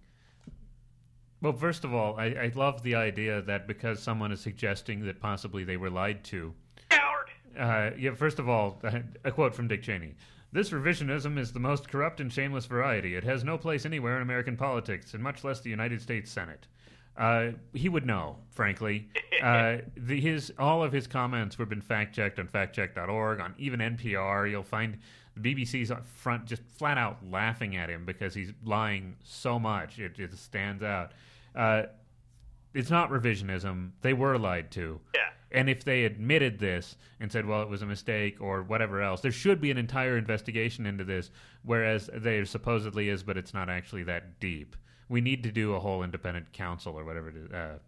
Well, first of all, I, I love the idea that because someone is suggesting that possibly they were lied to, Coward! Uh, yeah, first of all, *laughs* a quote from Dick Cheney. This revisionism is the most corrupt and shameless variety. It has no place anywhere in American politics, and much less the United States Senate. Uh, he would know, frankly. *laughs* Uh, the, his all of his comments have been fact checked on factcheck.org, on even NPR. You'll find the BBC's up front just flat out laughing at him because he's lying so much. It, it stands out. Uh, it's not revisionism. They were lied to. Yeah. And if they admitted this and said, well, it was a mistake or whatever else, there should be an entire investigation into this, whereas there supposedly is, but it's not actually that deep. We need to do a whole independent council or whatever it is. Uh,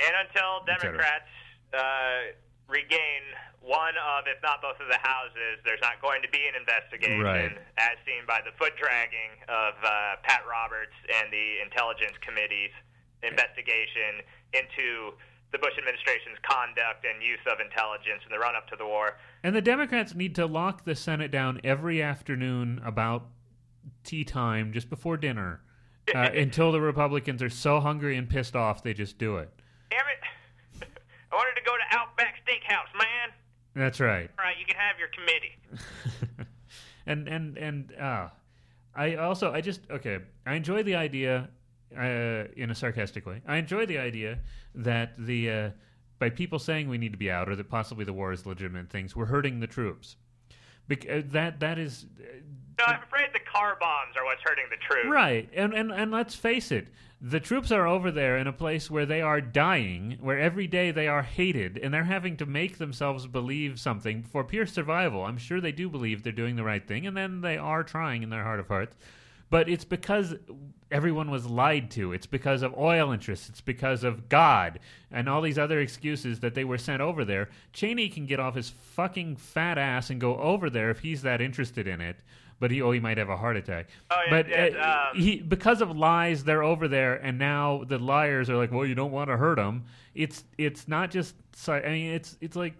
And until Democrats uh, regain one of, if not both of the houses, there's not going to be an investigation, Right. as seen by the foot dragging of uh, Pat Roberts and the Intelligence Committee's investigation into the Bush administration's conduct and use of intelligence in the run up to the war. and the Democrats need to lock the Senate down every afternoon about tea time, just before dinner, uh, *laughs* until the Republicans are so hungry and pissed off they just do it. Damn it! *laughs* I wanted to go to Outback Steakhouse, man. That's right. All right, you can have your committee. *laughs* and and and uh, I also I just okay. I enjoy the idea uh, in a sarcastic way. I enjoy the idea that the uh, by people saying we need to be out or that possibly the war is legitimate things, we're hurting the troops. Bec- uh, that that is No, I'm afraid the car bombs are what's hurting the troops. Right, and, and and let's face it, the troops are over there in a place where they are dying, where every day they are hated, and they're having to make themselves believe something for pure survival. I'm sure they do believe they're doing the right thing, and then they are trying in their heart of hearts. But it's because everyone was lied to. It's because of oil interests. It's because of God and all these other excuses that they were sent over there. Cheney can get off his fucking fat ass and go over there if he's that interested in it. But he, oh, he might have a heart attack. Oh, yeah, but uh, um, he, because of lies, they're over there, and now the liars are like, well, you don't want to hurt them. It's, it's not just. I mean, it's, it's like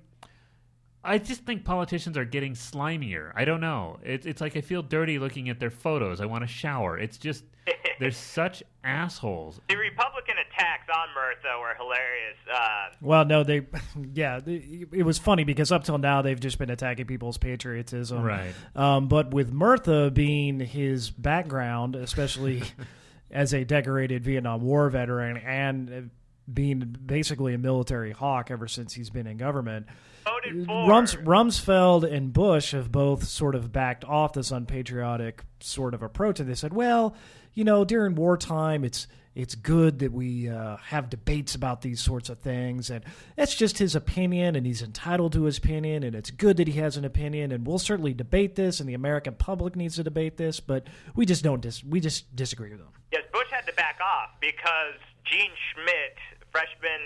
I just think politicians are getting slimier. I don't know. It's it's like I feel dirty looking at their photos. I want to shower. It's just *laughs* they're such assholes. The Republican attacks on Murtha were hilarious. Uh, Well, no, they, *laughs* yeah, they- it was funny because up till now they've just been attacking people's patriotism, Right. Um, but with Murtha being his background, especially *laughs* as a decorated Vietnam War veteran and uh, being basically a military hawk ever since he's been in government. Rums, Rumsfeld and Bush have both sort of backed off this unpatriotic sort of approach, and they said, "Well, you know, during wartime, it's it's good that we uh, have debates about these sorts of things, and that's just his opinion, and he's entitled to his opinion, and it's good that he has an opinion, and we'll certainly debate this, and the American public needs to debate this, but we just don't dis- we just disagree with him." Yes, Bush had to back off because Jean Schmidt, freshman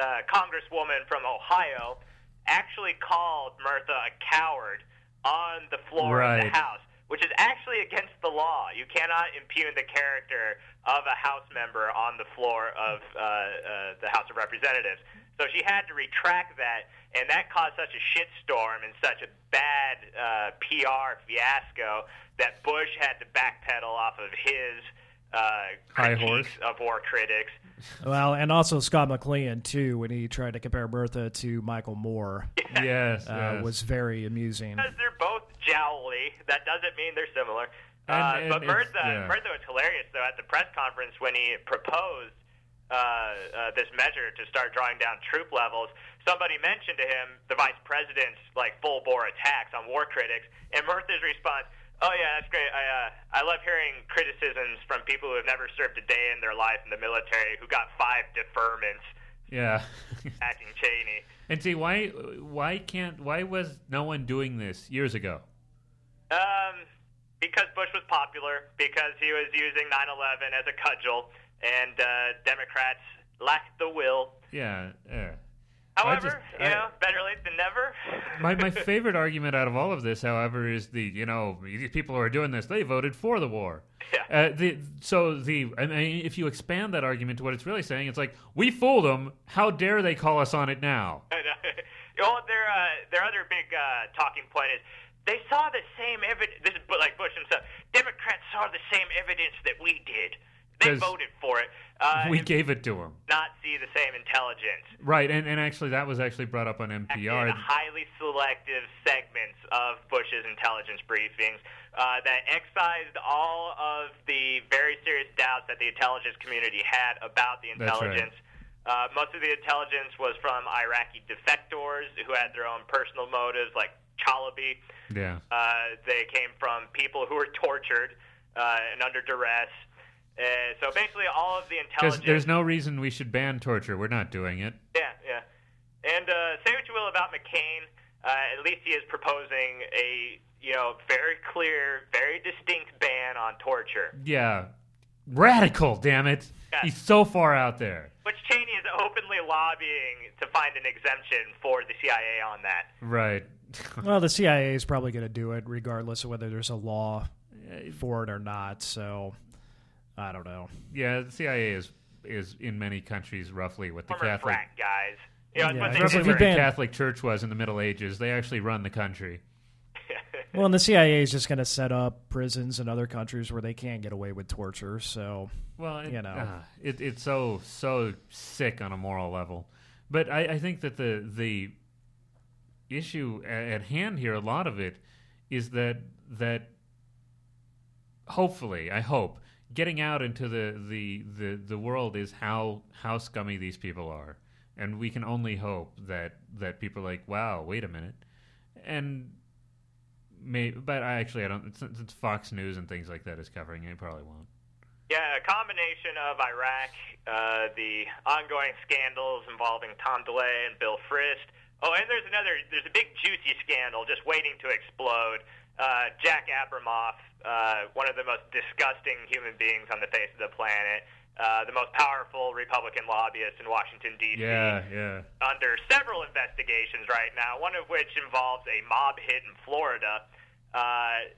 uh, congresswoman from Ohio, actually called Murtha a coward on the floor of the House, which is actually against the law. You cannot impugn the character of a House member on the floor of uh, uh, the House of Representatives. So she had to retract that, and that caused such a shitstorm and such a bad uh, PR fiasco that Bush had to backpedal off of his uh, High horse. of war critics. Well, and also Scott McClellan too, when he tried to compare Bertha to Michael Moore, *laughs* Yes, uh, yes. was very amusing. Because they're both jowly, that doesn't mean they're similar. Uh, and but Bertha, Murtha, yeah. Murtha was hilarious though at the press conference when he proposed uh, uh, this measure to start drawing down troop levels. Somebody mentioned to him the vice president's like full bore attacks on war critics, and Bertha's response. Oh yeah, that's great. I uh, I love hearing criticisms from people who have never served a day in their life in the military, who got five deferments yeah. *laughs* acting Cheney. and see why why can't why was no one doing this years ago? Um, because Bush was popular, because he was using 9/11 as a cudgel, and uh, Democrats lacked the will. Yeah. yeah. However, just- you I- know, better late than never. *laughs* My my favorite argument out of all of this, however, is the you know these people who are doing this they voted for the war. Yeah. Uh, the so the I mean if you expand that argument to what it's really saying, it's like we fooled them. How dare they call us on it now? *laughs* Well, their uh, their other big uh, talking point is they saw the same evidence. This is like Bush himself. Democrats saw the same evidence that we did. They voted for it. Uh, *laughs* we gave it to him. not see the same intelligence. Right, and, and actually that was actually brought up on NPR. highly selective segments of Bush's intelligence briefings uh, that excised all of the very serious doubts that the intelligence community had about the That's right. intelligence. Uh, most of the intelligence was from Iraqi defectors who had their own personal motives, like Chalabi. Yeah. Uh, they came from people who were tortured uh, and under duress. Uh, so basically, all of the intelligence. there's no reason we should ban torture. We're not doing it. Yeah, yeah. And uh, say what you will about McCain, uh, at least he is proposing a you know very clear, very distinct ban on torture, Yeah. Radical, damn it. Yeah. He's so far out there. which Cheney is openly lobbying to find an exemption for the CIA on that. Right. *laughs* Well, the CIA is probably going to do it regardless of whether there's a law for it or not. So, I don't know. yeah, the CIA is is in many countries roughly what the Former Catholic frat guys. You know, it's Yeah, what if they roughly what the Catholic Church was in the Middle Ages. They actually run the country. *laughs* Well, and the CIA is just going to set up prisons in other countries where they can't get away with torture. So, Well, it, You know. uh, it, it's so so sick on a moral level. But I, I think that the the issue a- at hand here, a lot of it, is that that hopefully, I hope, getting out into the the, the, the world is how how scummy these people are, and we can only hope that that people are like, wow, wait a minute, and. May, but I actually I don't. Since Fox News and things like that is covering it, it probably won't. Yeah, a combination of Iraq, uh, the ongoing scandals involving Tom DeLay and Bill Frist. Oh, and there's another. There's a big juicy scandal just waiting to explode. Uh, Jack Abramoff uh, one of the most disgusting human beings on the face of the planet. Uh, the most powerful Republican lobbyist in Washington D.C. Yeah, yeah. Under several investigations right now, one of which involves a mob hit in Florida. Uh,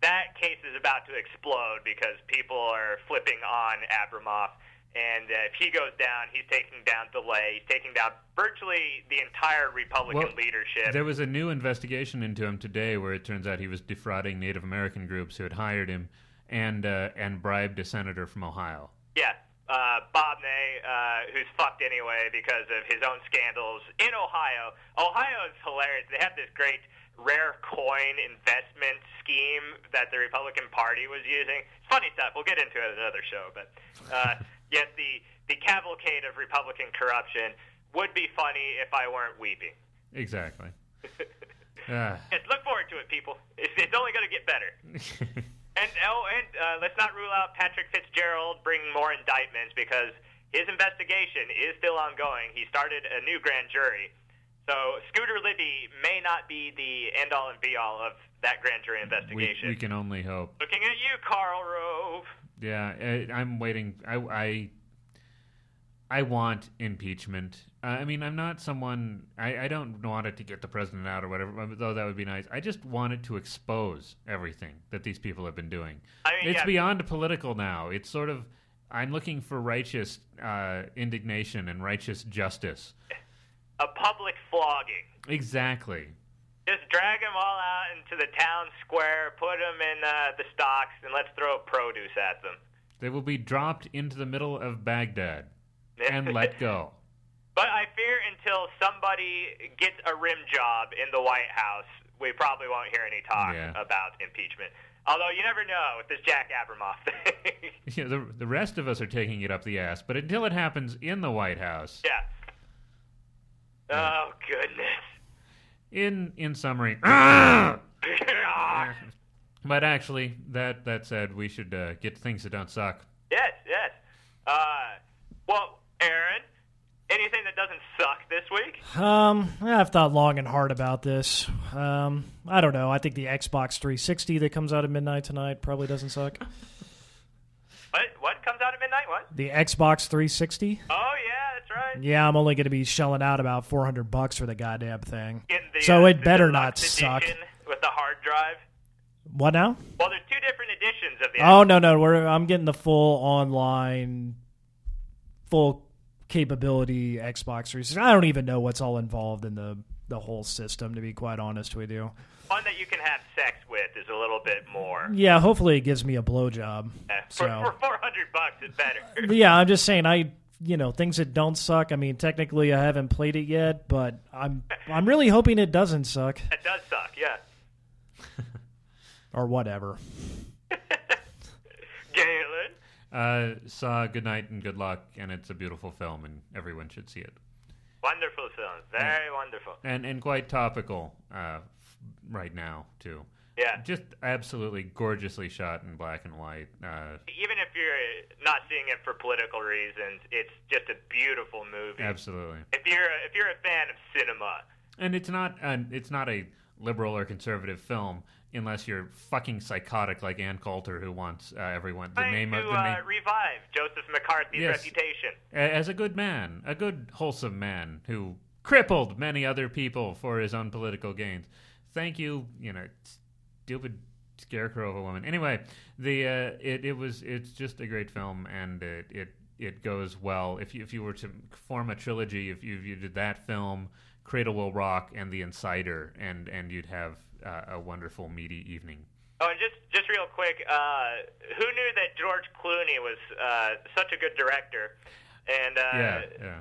that case is about to explode because people are flipping on Abramoff. And uh, if he goes down, he's taking down DeLay. He's taking down virtually the entire Republican Well, leadership. There was a new investigation into him today where it turns out he was defrauding Native American groups who had hired him and uh, and bribed a senator from Ohio. Yeah, uh, Bob Ney, uh, who's fucked anyway because of his own scandals in Ohio. Ohio is hilarious. They have this great rare coin investment scheme that the Republican Party was using. It's funny stuff. We'll get into it in another show, but uh, *laughs* yes, the the cavalcade of Republican corruption would be funny if I weren't weeping. Exactly. *laughs* Yes, look forward to it, people. It's, it's only going to get better. *laughs* And oh, and uh, let's not rule out Patrick Fitzgerald bringing more indictments because his investigation is still ongoing. He started a new grand jury, so Scooter Libby may not be the end all and be all of that grand jury we, investigation. we can only hope. Looking at you, Karl Rove. Yeah, I, I'm waiting. I, I, I want impeachment. Uh, I mean, I'm not someone. I, I don't want it to get the president out or whatever. Though that would be nice. I just want it to expose everything that these people have been doing. I mean, it's yeah. beyond political now. It's sort of. I'm looking for righteous uh, indignation and righteous justice. A public flogging. Exactly. Just drag them all out into the town square, put them in uh, the stocks, and let's throw produce at them. They will be dropped into the middle of Baghdad and let go. *laughs* But I fear until somebody gets a rim job in the White House, we probably won't hear any talk Yeah. about impeachment. Although you never know with this Jack Abramoff *laughs* thing. *laughs* Yeah, the, the rest of us are taking it up the ass, but until it happens in the White House, yeah. Oh goodness. In in summary, *laughs* *coughs* but actually, that that said, we should uh, get to things that don't suck. yes, yes. Uh, well, Aaron, anything that doesn't suck this week? Um, I've thought long and hard about this. Um, I don't know. I think the Xbox 360 that comes out at midnight tonight probably doesn't suck. What? What comes out at midnight? What? The Xbox 360. Oh yeah, that's right. Yeah, I'm only going to be shelling out about 400 bucks for the goddamn thing. The, So uh, it better not suck. With the hard drive. What now? Well, there's two different editions of the. Oh no, no, we're I'm getting the full online, full capability Xbox 360. I don't even know what's all involved in the the whole system. To be quite honest with you, one that you can have sex with is a little bit more. yeah. Hopefully, it gives me a blowjob. For, So for 400 bucks, it's better. Yeah, I'm just saying I. You know things that don't suck. I mean, technically, I haven't played it yet, but I'm I'm really hoping it doesn't suck It does suck, yeah. *laughs* or whatever. *laughs* Galen. Uh, saw Good Night and Good Luck, and it's a beautiful film, and everyone should see it. Wonderful film. Very wonderful. And and quite topical uh, f- right now too. Yeah. Just absolutely gorgeously shot in black and white. Uh, Even if you're not seeing it for political reasons, it's just a beautiful movie. absolutely. If you're a, if you're a fan of cinema, And it's not an, it's not a liberal or conservative film unless you're fucking psychotic like Ann Coulter, who wants uh, everyone the name to of the uh, name revive Joseph McCarthy's Yes. reputation. As a good man, a good wholesome man who crippled many other people for his own political gains. Thank you, you know, stupid scarecrow of a woman. Anyway, the uh, it it was it's just a great film, and it it, it goes well. If you if you were to form a trilogy, if you, if you did that film, Cradle Will Rock, and The Insider, and and you'd have uh, a wonderful meaty evening. Oh, and just just real quick, uh, who knew that George Clooney was uh, such a good director? And uh, yeah, yeah.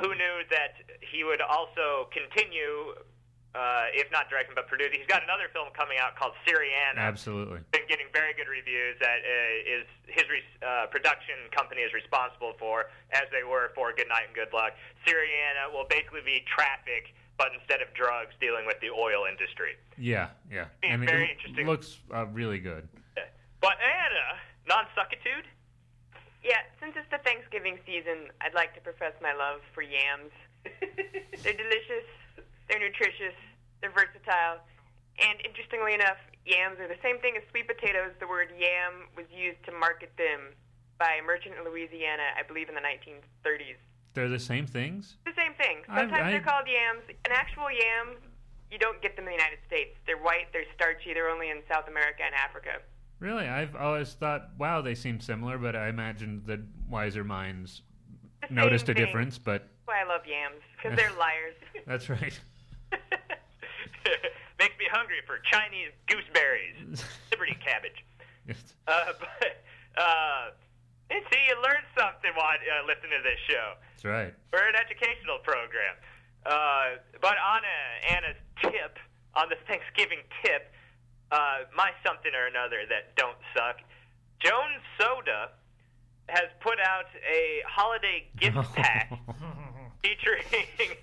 who knew that he would also continue, uh, if not directing, but producing? He's got another film coming out called Syriana. Absolutely. Been getting very good reviews. That uh, is his re- uh, production company is responsible for, as they were for Good Night and Good Luck. Syriana will basically be traffic, but instead of drugs, dealing with the oil industry. Yeah, yeah. Be And very it interesting. looks uh, really good. But Anna, non-suckitude. Yeah, since it's the Thanksgiving season, I'd like to profess my love for yams. *laughs* they're delicious, they're nutritious, they're versatile, and interestingly enough, yams are the same thing as sweet potatoes. The word yam was used to market them by a merchant in Louisiana, I believe in the 1930s. They're the same things. The same thing. Sometimes I- they're called yams. An actual yam, you don't get them in the United States. They're white. They're starchy. They're only in South America and Africa. Really, I've always thought, wow, they seem similar, but I imagined that wiser minds The noticed a thing. difference. But That's why I love yams because they're *laughs* liars. that's right. *laughs* Makes me hungry for Chinese gooseberries, *laughs* liberty cabbage. Uh, *laughs* but uh, and see, you learn something while uh, listening to this show. That's right. We're an educational program. Uh, but on Anna's tip, on the Thanksgiving tip, uh, my something or another that don't suck, Jones Soda has put out a holiday gift pack featuring *laughs*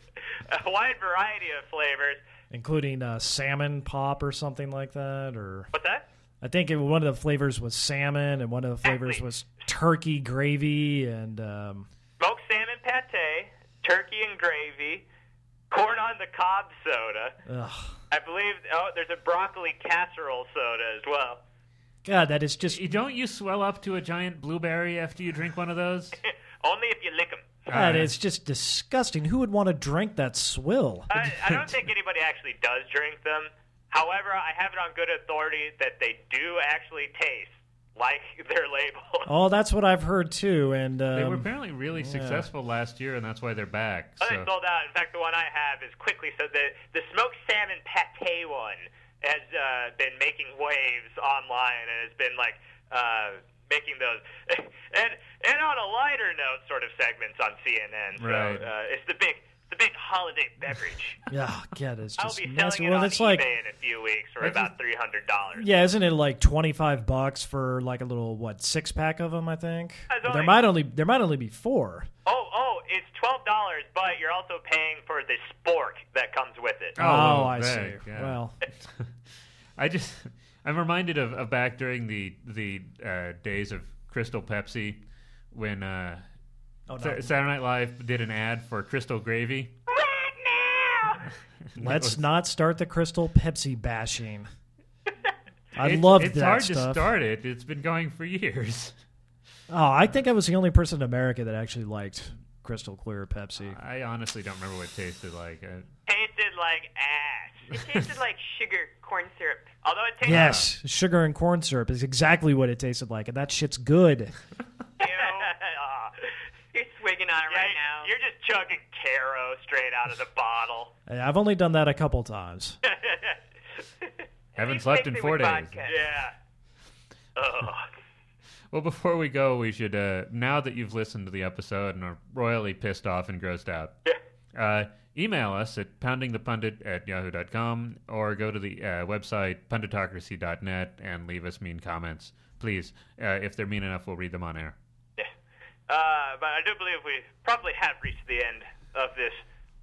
a wide variety of flavors. including uh, salmon pop or something like that. Or What's that? I think it, one of the flavors was salmon, and one of the flavors Exactly. was turkey gravy, and um, Smoked salmon pate, turkey and gravy, corn on the cob soda. ugh. I believe. Oh, there's a broccoli casserole soda as well. God, that is just You- Don't you swell up to a giant blueberry after you drink one of those? *laughs* Only if you lick them. That Uh, is just disgusting. Who would want to drink that swill? I, I don't think anybody actually does drink them. However, I have it on good authority that they do actually taste like *laughs* their label. Oh, that's what I've heard too. And um, They were apparently really successful last year, and that's why they're back. Oh, So. They sold out. In fact, the one I have is quickly. So the the smoked salmon pate one has uh, been making waves online and has been like uh, making those. *laughs* and and on a lighter note, sort of segments on CNN. So Right. uh, it's the big the big holiday beverage. *laughs* yeah, God, it's I'll just be selling nasty. it Well, on it's eBay like in a few weeks for about three hundred dollars. yeah, isn't it like twenty five bucks for like a little what six pack of them? I think That's there might only there might only be four. Oh, oh, it's twelve dollars, but you're also paying for the spork that comes with it. Oh, well, I there, see. yeah. Well, *laughs* I just I'm reminded of, of back during the the uh, days of Crystal Pepsi when uh, oh, Sa- Saturday Night Live did an ad for Crystal Gravy. Right now. *laughs* let's not start the Crystal Pepsi bashing. *laughs* I It's- love It's that hard stuff. to start it. It's been going for years. Oh, I think I was the only person in America that actually liked Crystal Clear Pepsi. I honestly don't remember what it tasted like. Uh, Tasted like ass. It tasted like sugar corn syrup. Although it tastes Yes, sugar and corn syrup is exactly what it tasted like, and that shit's good. *laughs* You're swigging on it Yeah, right now. You're just chugging Karo straight out of the bottle. And I've only done that a couple times. *laughs* haven't least slept mix in it four with days. vodka. yeah. Ugh. Well, before we go, we should uh, now that you've listened to the episode and are royally pissed off and grossed out, uh, email us at poundingthepundit at yahoo.com or go to the uh, website punditocracy.net and leave us mean comments. Please, uh, if they're mean enough, we'll read them on air. Yeah. Uh, but I do believe we probably have reached the end of this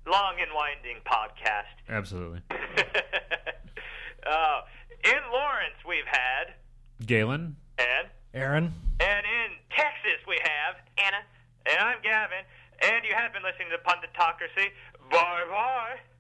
long and winding podcast. Absolutely. *laughs* uh, in Lawrence, we've had, Galen, and Aaron, and in Texas, we have, Anna. and I'm Gavin, and you have been listening to Punditocracy. Bye bye.